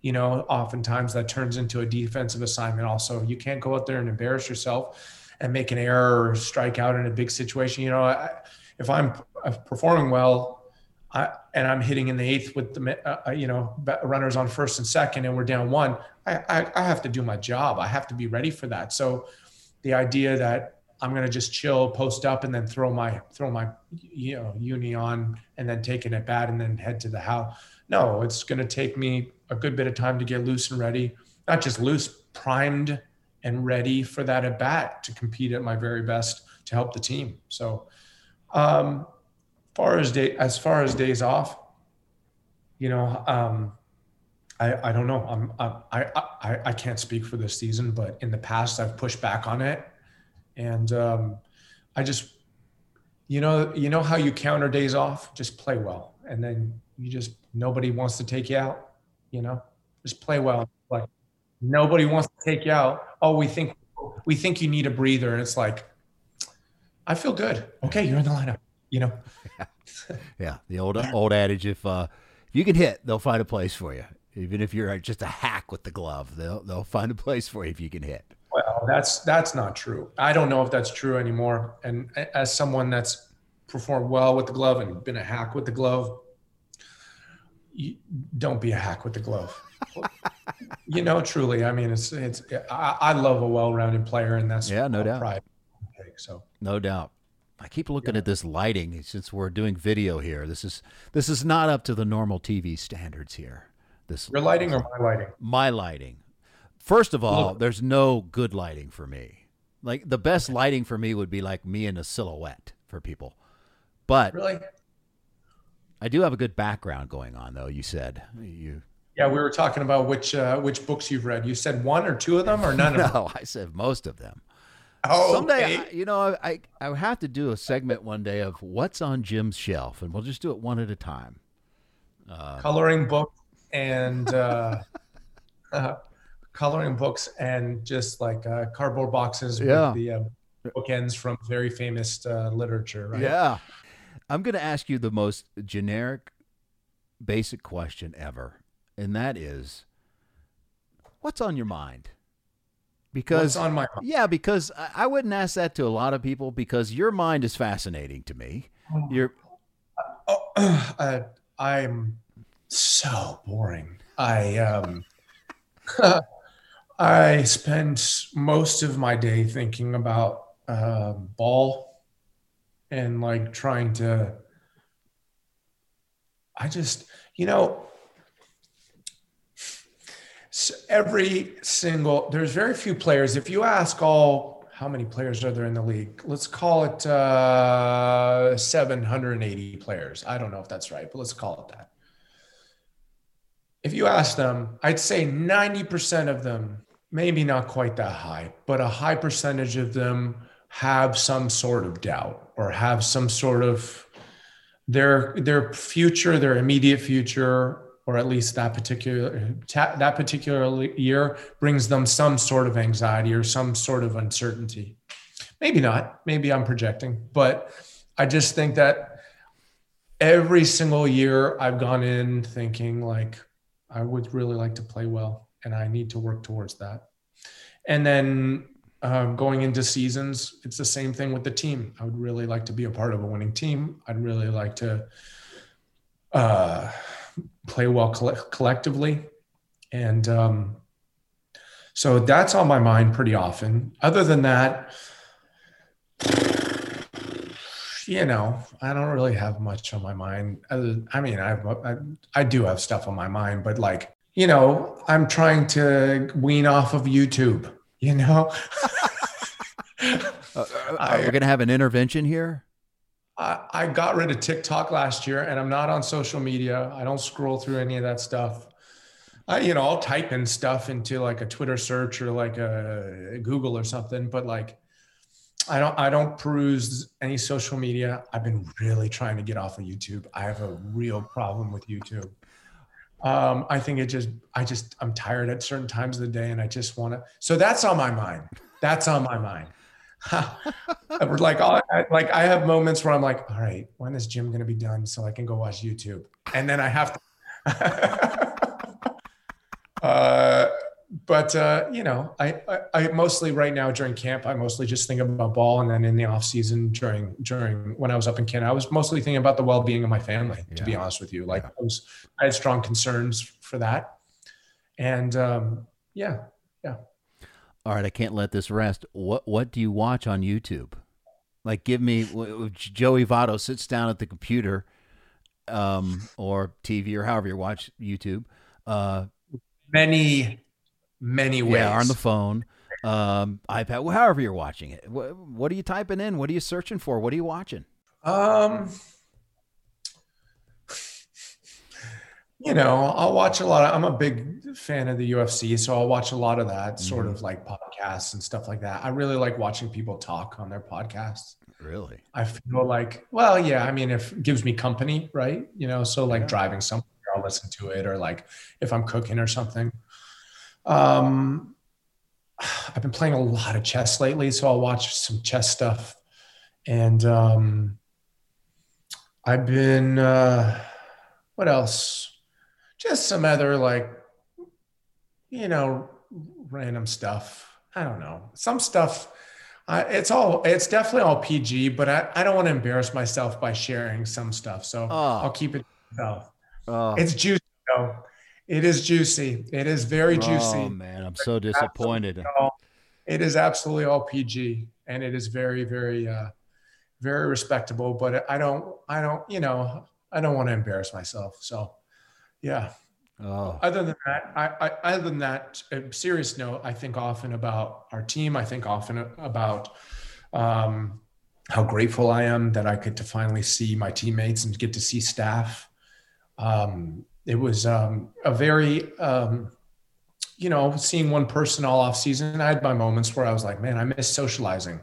C: You know, oftentimes that turns into a defensive assignment. Also, you can't go out there and embarrass yourself and make an error or strike out in a big situation. You know, I, if I'm performing well, I, and I'm hitting in the eighth with the uh, uh you know runners on first and second, and we're down one. I, I, I have to do my job. I have to be ready for that. So the idea that I'm gonna just chill, post up, and then throw my throw my you know uni on, and then take it at bat, and then head to the house. No, it's gonna take me a good bit of time to get loose and ready. Not just loose, primed and ready for that at bat to compete at my very best to help the team. So, um, far as day as far as days off, you know, um, I, I don't know. I'm, I, I, I can't speak for this season, but in the past I've pushed back on it. And um, I just, you know, you know how you counter days off, just play well. And then you just, nobody wants to take you out, you know, just play well. Like nobody wants to take you out. Oh, we think, we think you need a breather. And it's like, I feel good. Okay. You're in the lineup, you know? [LAUGHS]
A: yeah. The old, old adage, if, uh, if you can hit, they'll find a place for you. Even if you're just a hack with the glove, they'll they'll find a place for you if you can hit.
C: Well, that's that's not true. I don't know if that's true anymore. And as someone that's performed well with the glove and been a hack with the glove, don't be a hack with the glove. you know, truly. I mean, it's it's. I, I love a well-rounded player, and that's
A: yeah, no doubt.
C: Pride. So
A: no doubt. I keep looking yeah. at this lighting since we're doing video here. This is this is not up to the normal TV standards here. This
C: your lighting or my lighting?
A: My lighting. First of all, Look. there's no good lighting for me. Like the best lighting for me would be like me in a silhouette for people. But
C: really,
A: I do have a good background going on, though. You said you.
C: Yeah, we were talking about which uh, which books you've read. You said one or two of them, or none
A: of [LAUGHS]
C: them.
A: no, I said most of them.
C: Oh,
A: someday,
C: okay.
A: I, you know, I I would have to do a segment one day of what's on Jim's shelf, and we'll just do it one at a time.
C: Uh, Coloring book and uh, [LAUGHS] uh, coloring books and just like uh, cardboard boxes
A: yeah.
C: with the uh, bookends from very famous uh, literature. Right?
A: Yeah. I'm going to ask you the most generic, basic question ever, and that is, what's on your mind? Because
C: what's on my mind?
A: Yeah, because I wouldn't ask that to a lot of people because your mind is fascinating to me.
C: Oh.
A: You're.
C: Oh, [CLEARS THROAT] uh, I'm so boring. I um [LAUGHS] I spend most of my day thinking about uh, ball and like trying to. I just, you know, every single there's very few players. If you ask all how many players are there in the league? Let's call it uh, 780 players. I don't know if that's right, but let's call it that if you ask them, I'd say 90% of them, maybe not quite that high, but a high percentage of them have some sort of doubt or have some sort of their their future, their immediate future, or at least that particular that particular year brings them some sort of anxiety or some sort of uncertainty. Maybe not. Maybe I'm projecting, but I just think that every single year I've gone in thinking like I would really like to play well, and I need to work towards that. And then um, going into seasons, it's the same thing with the team. I would really like to be a part of a winning team. I'd really like to uh, play well coll- collectively, and um, so that's on my mind pretty often. Other than that you know, I don't really have much on my mind. I mean, I've, I, I do have stuff on my mind, but like, you know, I'm trying to wean off of YouTube, you know?
A: uh, uh are we going to have an intervention here?
C: I, I got rid of TikTok last year and I'm not on social media. I don't scroll through any of that stuff. I, you know, I'll type in stuff into like a Twitter search or like a Google or something, but like, I don't I don't peruse any social media. I've been really trying to get off of YouTube. I have a real problem with YouTube. Um, I think it just, I just, I'm tired at certain times of the day, and I just want to. So that's on my mind. That's on my mind. [LAUGHS] like, I, like I have moments where I'm like, all right, when is Jim going to be done so I can go watch YouTube? And then I have to. [LAUGHS] uh, but uh, you know, I, I, I mostly right now during camp, I mostly just think about ball, and then in the off season during during when I was up in Canada, I was mostly thinking about the well being of my family. To be honest with you, like yeah. I was, I had strong concerns for that, and um, yeah, yeah.
A: All right, I can't let this rest. What what do you watch on YouTube? Like, give me Joey Votto sits down at the computer, um, or TV or however you watch YouTube. Uh,
C: many many ways.
A: Yeah, on the phone, um, iPad, however you're watching it. What, what are you typing in? What are you searching for? What are you watching?
C: Um, you know, I'll watch a lot of, I'm a big fan of the UFC, so I'll watch a lot of that sort mm-hmm. of like podcasts and stuff like that. I really like watching people talk on their podcasts.
A: Really?
C: I feel like, well, yeah, I mean, if it gives me company, right? You know, so like yeah. driving somewhere, I'll listen to it, or like if I'm cooking or something. Um, [SIGHS] I've been playing a lot of chess lately, so I'll watch some chess stuff. And um, I've been, uh, what else? Just some other like, you know, random stuff. I don't know. Some stuff. Uh, it's all. It's definitely all PG, but I, I don't want to embarrass myself by sharing some stuff, so oh. I'll keep it. Myself. Oh. It's juicy though. It is juicy. It is very juicy. Oh
A: man, I'm so disappointed.
C: It is absolutely all PG, and it is very, very, uh, very respectable. But I don't, I don't, you know, I don't want to embarrass myself. So, yeah. Oh. Other than that, I, I, other than that, a serious note, I think often about our team. I think often about um, how grateful I am that I get to finally see my teammates and get to see staff. Um, it was um, a very um, you know seeing one person all off season i had my moments where i was like man i miss socializing.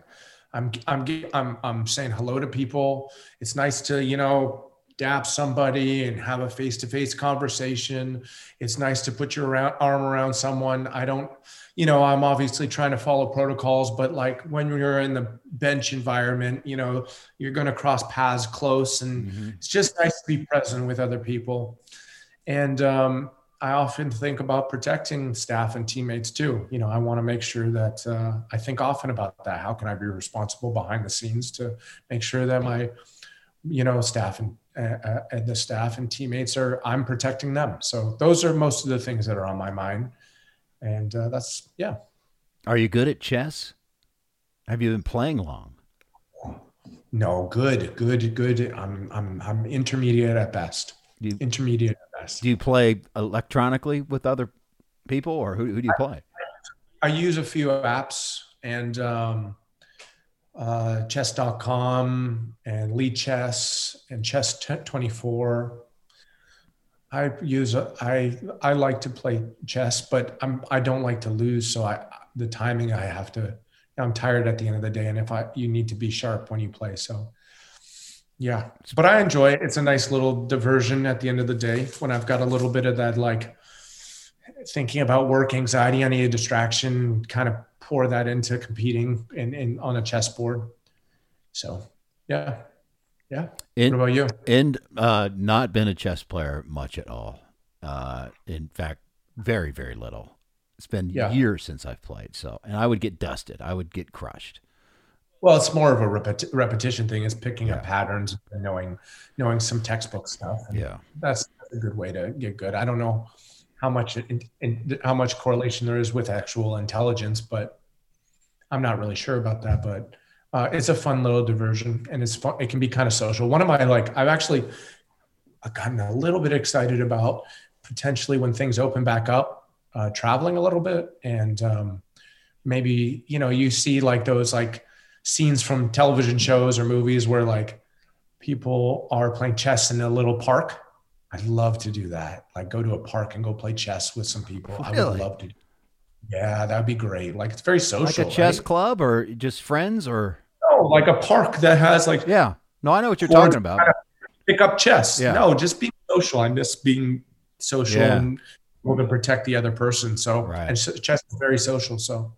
C: I'm i'm i'm, I'm saying hello to people. It's nice to you know dap somebody and have a face-to-face conversation. It's nice to put your arm around someone. I don't you know i'm obviously trying to follow protocols but like when you're in the bench environment you know you're going to cross paths close and mm-hmm. it's just nice to be present with other people and um, I often think about protecting staff and teammates too. You know, I want to make sure that uh, I think often about that. How can I be responsible behind the scenes to make sure that my, you know, staff and, uh, and the staff and teammates are I'm protecting them. So those are most of the things that are on my mind, and uh, that's yeah.
A: Are you good at chess? Have you been playing long?
C: No, good, good, good. I'm I'm I'm intermediate at best. You, intermediate
A: do you play electronically with other people, or who, who do you play?
C: I, I use a few apps and um, uh, chess.com and Lichess and chess 24 i use a, i i like to play chess but i'm i don't like to lose so i the timing i have to i'm tired at the end of the day and if i you need to be sharp when you play so yeah, but I enjoy it. It's a nice little diversion at the end of the day when I've got a little bit of that like thinking about work anxiety. I need a distraction, kind of pour that into competing in, in on a chessboard. So, yeah, yeah. what about you?
A: And uh, not been a chess player much at all. Uh, in fact, very very little. It's been yeah. years since I've played. So, and I would get dusted. I would get crushed.
C: Well, it's more of a repeti- repetition thing. Is picking yeah. up patterns and knowing knowing some textbook stuff. And
A: yeah,
C: that's a good way to get good. I don't know how much in, in, how much correlation there is with actual intelligence, but I'm not really sure about that. But uh, it's a fun little diversion, and it's fun. It can be kind of social. One of my like, I've actually gotten a little bit excited about potentially when things open back up, uh, traveling a little bit, and um, maybe you know you see like those like scenes from television shows or movies where like people are playing chess in a little park. I'd love to do that. Like go to a park and go play chess with some people. Really? I would love to. Yeah, that'd be great. Like it's very social.
A: Like a chess right? club or just friends or
C: no, like a park that has like
A: yeah. No, I know what you're talking about.
C: Pick up chess. Yeah. No, just being social. I'm just being social
A: Yeah.
C: and able to protect the other person. So
A: Right.
C: and chess is very social. So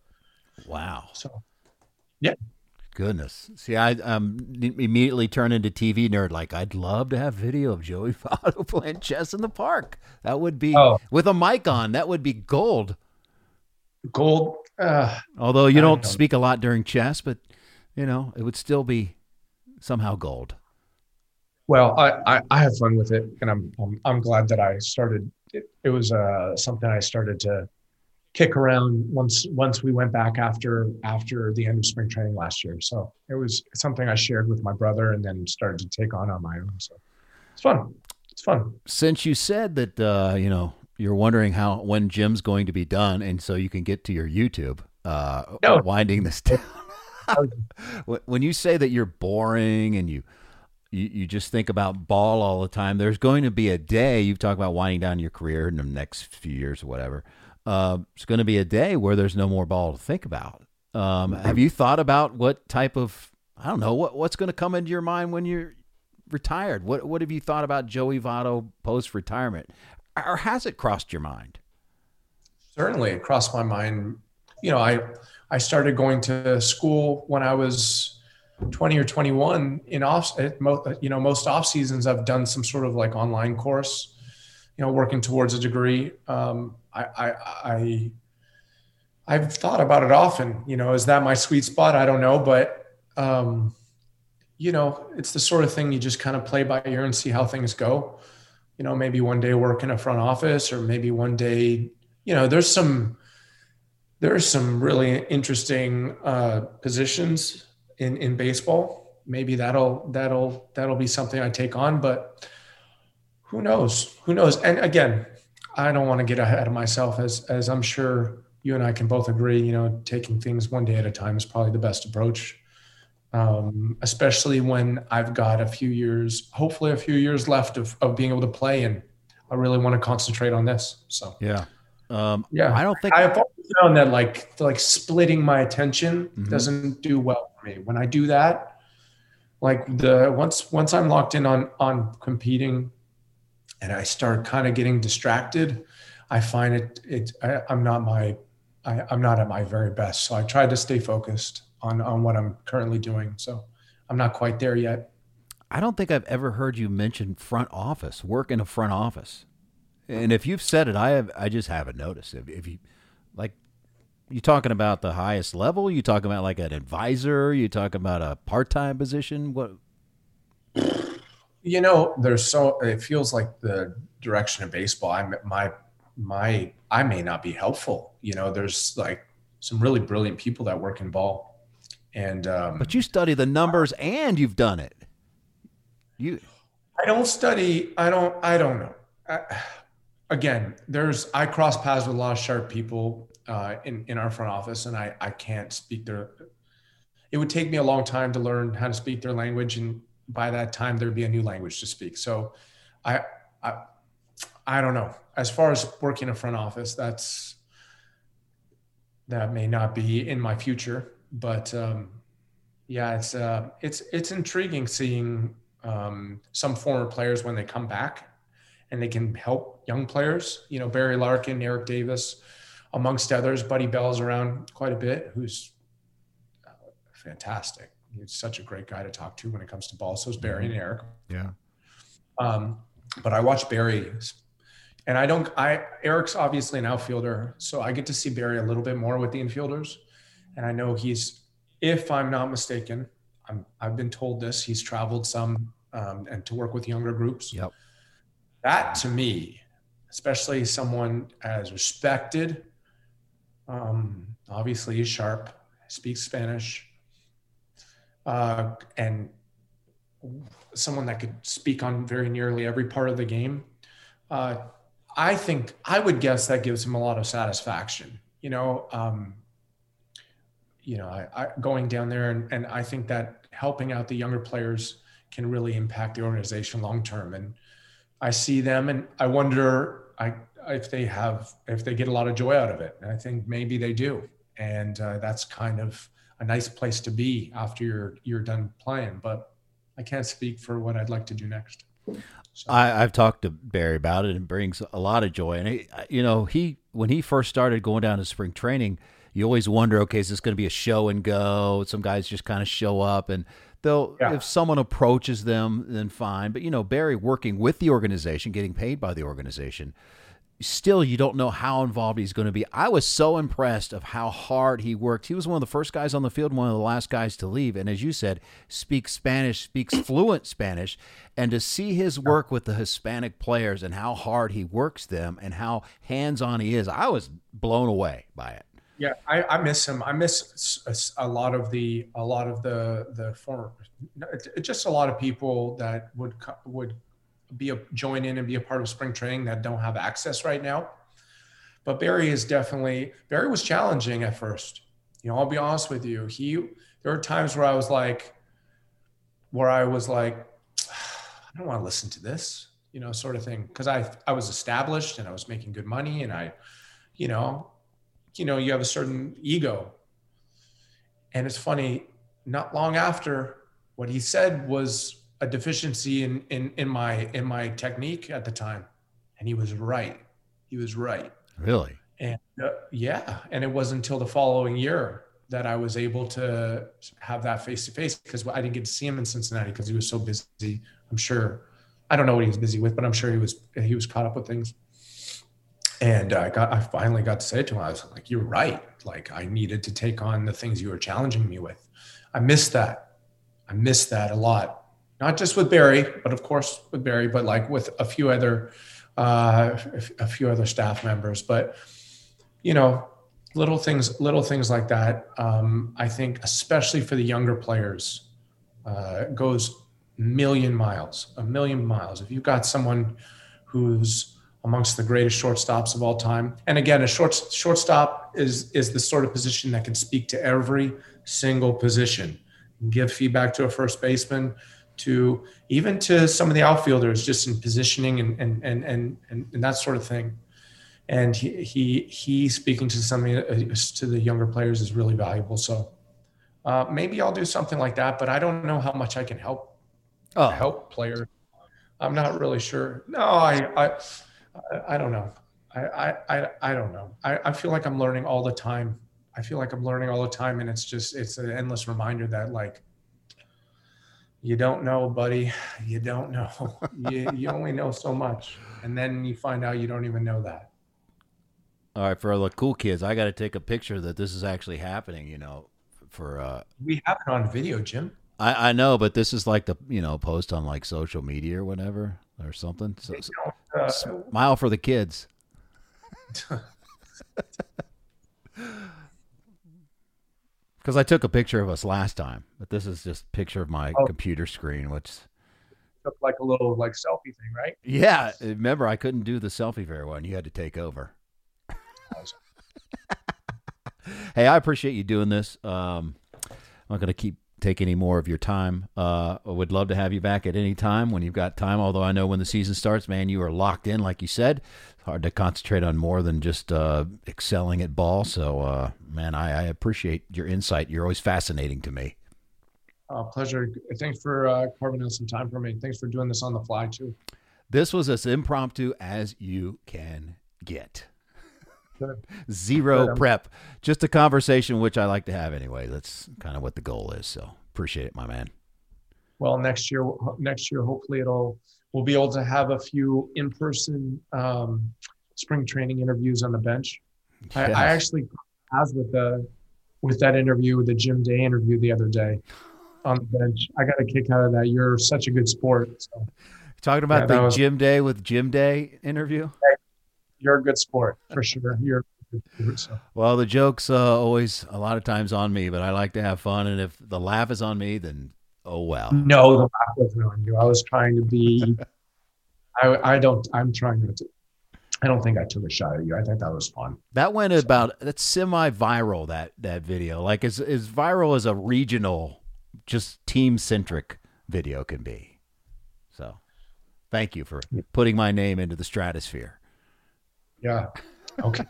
A: Wow.
C: so
A: Goodness. See, I um immediately turn into TV nerd. Like, I'd love to have video of Joey [LAUGHS] Votto playing chess in the park. That would be
C: Oh.
A: with a mic on. That would be gold.
C: gold. Uh,
A: Although you don't
C: don't-
A: speak a lot during chess, but you know it would still be somehow gold.
C: well, I, I I have fun with it, and I'm I'm, I'm glad that I started. It, it was uh, something I started to kick around once once we went back after after the end of spring training last year. So it was something I shared with my brother, and then started to take on on my own. So it's fun. It's fun.
A: Since you said that, uh, you know, you're wondering how when Jim's going to be done, and so you can get to your YouTube, uh,
C: No.
A: winding this down. [LAUGHS] When- when you say that you're boring and you, you you just think about ball all the time, there's going to be a day you've talked about winding down your career in the next few years or whatever. Uh, it's going to be a day where there's no more ball to think about. Um, have you thought about what type of I don't know what what's going to come into your mind when you're retired? What what have you thought about Joey Votto post retirement, or has it crossed your mind?
C: certainly it crossed my mind you know i i started going to school when i was 20 or 21 in off you know most off seasons i've done some sort of like online course you know working towards a degree um, I, I i i've thought about it often you know is that my sweet spot? I don't know but um, you know it's the sort of thing you just kind of play by ear and see how things go. You know maybe one day work in a front office or maybe one day you know there's some there's some really interesting uh, positions in in baseball. Maybe that'll that'll that'll be something i take on but who knows? Who knows? And again i don't want to get ahead of myself as as i'm sure you and i can both agree you know taking things one day at a time is probably the best approach um, especially when i've got a few years hopefully a few years left of, of being able to play and i really want to concentrate on this so
A: Yeah. Um,
C: yeah
A: I don't think
C: I've always found that like like splitting my attention
A: Mhm.
C: doesn't do well for me. When I do that, like the once once I'm locked in on on competing, and I start kind of getting distracted, I find it it I, I'm not my I, I'm not at my very best. So I try to stay focused on on what I'm currently doing. So I'm not quite there yet.
A: I don't think I've ever heard you mention front office, work in a front office. And if you've said it, I have. I just haven't noticed. If, if you like, you talking about the highest level? You talking about like an advisor? You talking about a part time position? What?
C: You know, there's so it feels like the direction of baseball. I'm my my I may not be helpful. You know, there's like some really brilliant people that work in ball, and um,
A: But you study the numbers and you've done it. You
C: I don't study. I don't. I don't know. I, again, there's I cross paths with a lot of sharp people uh, in in our front office, and I I can't speak their. It would take me a long time to learn how to speak their language, and by that time there'd be a new language to speak. So, I I I don't know. As far as working a front office, that's that may not be in my future, but um, yeah, it's uh, it's it's intriguing seeing um, some former players when they come back and they can help young players. You know, Barry Larkin, Eric Davis, amongst others. Buddy Bell's around quite a bit, who's uh, fantastic. He's such a great guy to talk to when it comes to ball. So is Barry and Eric.
A: yeah.
C: Um, but I watch Barry, and I don't. I Eric's obviously an outfielder, so I get to see Barry a little bit more with the infielders, and I know he's, if I'm not mistaken, I'm, I've been told this. He's traveled some um, and to work with younger groups.
A: Yep.
C: That to me, especially someone as respected, um, obviously he's sharp, speaks Spanish, uh, and someone that could speak on very nearly every part of the game. Uh, I think I would guess that gives him a lot of satisfaction. You know, um, you know, I, I going down there and, and I think that helping out the younger players can really impact the organization long term. And I see them, and I wonder I, if they have if they get a lot of joy out of it. And I think maybe they do, and uh, that's kind of a nice place to be after you're you're done playing. But I can't speak for what I'd like to do next. So,
A: I, I've talked to Barry about it, and it brings a lot of joy. And he, you know, he when he first started going down to spring training, you always wonder, okay, is this going to be a show and go? Some guys just kind of show up, and they'll
C: Yeah.
A: if someone approaches them, then fine. But you know, Barry working with the organization, getting paid by the organization, still you don't know how involved he's going to be. I was so impressed of how hard he worked. He was one of the first guys on the field, one of the last guys to leave, and as you said, speaks Spanish, speaks [COUGHS] fluent Spanish, and to see his work with the Hispanic players and how hard he works them and how hands-on he is, I was blown away by it.
C: yeah, I, I miss him. I miss a lot of the a lot of the the former, just a lot of people that would would be a join in and be a part of spring training that don't have access right now. But Barry is definitely Barry was challenging at first. You know, I'll be honest with you. He there were times where I was like, where I was like, [SIGHS] I don't want to listen to this, you know, sort of thing, because I I was established and I was making good money and I, you know, you know, you have a certain ego. And it's funny, not long after what he said was a deficiency in in in my in my technique at the time, and he was right. He was right.
A: Really?
C: And uh, yeah, and it wasn't until the following year that I was able to have that face to face because I didn't get to see him in Cincinnati because he was so busy. I'm sure. I don't know what he was busy with, but I'm sure he was he was caught up with things. And I got I finally got to say to him. I was like, "You're right. Like I needed to take on the things you were challenging me with. I missed that. I missed that a lot. Not just with Barry, but of course with Barry, but like with a few other uh, a few other staff members. But you know, little things, little things like that. Um, I think, especially for the younger players, uh, goes million miles, a million miles. If you've got someone who's amongst the greatest shortstops of all time, and again, a short shortstop is is the sort of position that can speak to every single position, give feedback to a first baseman, to even to some of the outfielders, just in positioning and and and and, and, and that sort of thing and he he he speaking to some of the, uh, to the younger players is really valuable. So uh, maybe I'll do something like that, but I don't know how much I can help
A: Oh,
C: help players. I'm not really sure. No, I I I, I don't know. I, I I I don't know. I, I feel like I'm learning all the time. I feel like I'm learning all the time, and it's just it's an endless reminder that like you don't know, buddy. [LAUGHS] You don't know. [LAUGHS] you you only know so much, and then you find out you don't even know that.
A: All right, for all the cool kids, I got to take a picture that this is actually happening. You know, for uh,
C: We have it on video, Jim.
A: I, I know, but this is like the you know post on like social media or whatever or something. So,
C: Uh,
A: smile for the kids. [LAUGHS] Because I took a picture of us last time, but this is just a picture of my
C: Oh.
A: computer screen. Which,
C: look like a little like selfie thing, right?
A: yeah, remember I couldn't do the selfie very well, and you had to take over. [LAUGHS] hey, I appreciate you doing this. Um, I'm not going to keep take any more of your time. Uh, I would love to have you back at any time when you've got time. Although I know when the season starts, man, you are locked in, like you said. It's hard to concentrate on more than just uh, excelling at ball. So, uh, man, I, I appreciate your insight. You're always fascinating to me.
C: Pleasure. Thanks for uh, carving out some time for me. Thanks for doing this on the fly too.
A: This was as impromptu as you can get.
C: Good.
A: Zero
C: Good. I'm-
A: prep, just a conversation, which I like to have anyway. That's kind of what the goal is. So appreciate it, my man.
C: Well, next year, next year, hopefully it'll we'll be able to have a few in-person um, spring training interviews on the bench. I, I actually as with the with that interview, with the Jim Day interview the other day on the bench. I got a kick out of that. You're such a good sport. So
A: Talking about
C: Yeah,
A: the
C: was-
A: Jim Day with Jim Day interview.
C: You're a good sport for sure. You're a good sport, so.
A: Well, the joke's uh, always a lot of times on me, but I like to have fun. And if the laugh is on me, then oh well.
C: No, the laugh wasn't on you. I was trying to be. [LAUGHS] I I don't. I'm trying not to. I don't think I took a shot at you. I think that was fun.
A: That went about that's semi-viral. That that video, like as as viral as a regional, just team centric video can be. So, thank you for putting my name into the stratosphere.
C: Yeah. Okay.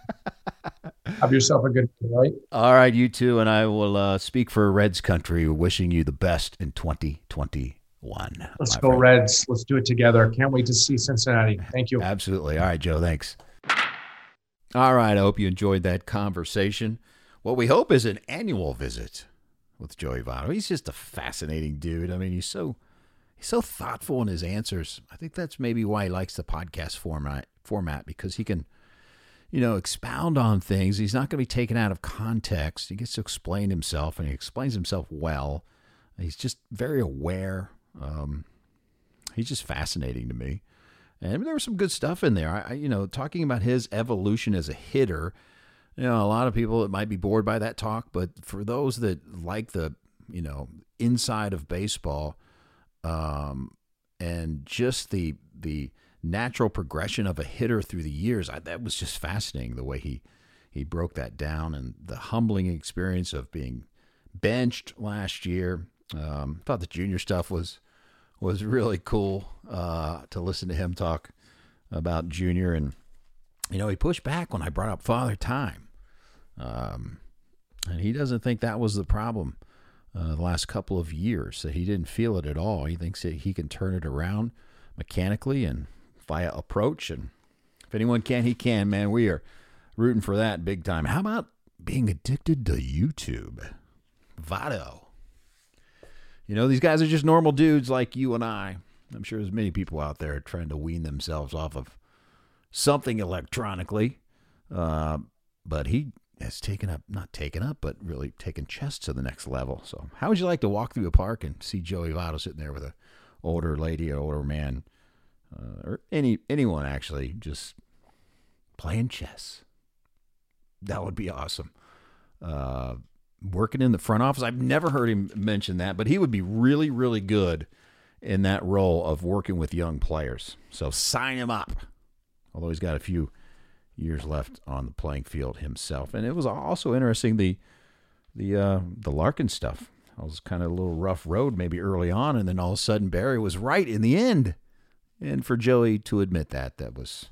C: [LAUGHS] Have yourself a good day, right?
A: All right, you two, and I will uh, speak for Reds country, wishing you the best in 2021.
C: Let's go
A: friend.
C: Reds. Let's do it together. Can't wait to see Cincinnati. Thank you.
A: Absolutely. All right, Joe. Thanks. All right. I hope you enjoyed that conversation. What we hope is an annual visit with Joey Votto. He's just a fascinating dude. I mean, he's so he's so thoughtful in his answers. I think that's maybe why he likes the podcast format format because he can, you know, expound on things. He's not going to be taken out of context. He gets to explain himself, and he explains himself well. He's just very aware. Um, he's just fascinating to me. And there was some good stuff in there. I, you know, talking about his evolution as a hitter. You know, a lot of people that might be bored by that talk, but for those that like the, you know, inside of baseball, um, and just the the natural progression of a hitter through the years, I, that was just fascinating. The way he he broke that down and the humbling experience of being benched last year. Um, thought the junior stuff was was really cool uh, to listen to him talk about Junior. And, you know, he pushed back when I brought up Father Time. Um, and he doesn't think that was the problem uh, the last couple of years, that he didn't feel it at all. He thinks that he can turn it around mechanically and via approach. And if anyone can, he can, man. We are rooting for that big time. How about being addicted to YouTube? Votto. You know, these guys are just normal dudes like you and I. I'm sure there's many people out there trying to wean themselves off of something electronically. Uh, but he has taken up, not taken up, but really taken chess to the next level. So, how would you like to walk through a park and see Joey Votto sitting there with a older lady, or older man, uh, or any anyone actually just playing chess? That would be awesome. Uh, working in the front office. I've never heard him mention that, but he would be really, really good in that role of working with young players. So sign him up. Although he's got a few years left on the playing field himself, and it was also interesting the the uh, the Larkin stuff. It was kind of a little rough road maybe early on, and then all of a sudden Barry was right in the end. And for Joey to admit that, that was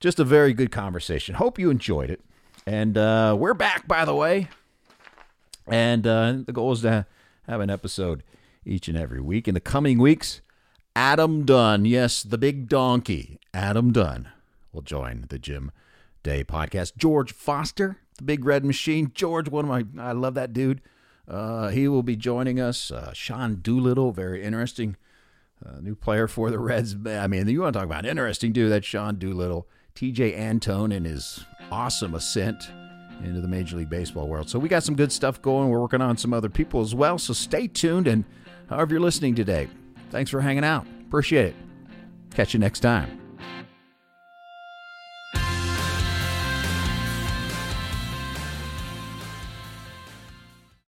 A: just a very good conversation. Hope you enjoyed it. And uh, we're back, by the way. And uh, the goal is to have an episode each and every week. In the coming weeks, Adam Dunn, yes, the big donkey, Adam Dunn, will join the Jim Day podcast. George Foster, the big red machine. George, one of my, I love that dude. Uh, he will be joining us. Uh, Sean Doolittle, very interesting uh, new player for the Reds. I mean, you want to talk about interesting dude? That's Sean Doolittle. Tejay Antone and his awesome ascent into the Major League Baseball world. So we got some good stuff going. We're working on some other people as well. So stay tuned. And however you're listening today, thanks for hanging out. Appreciate it. Catch you next time.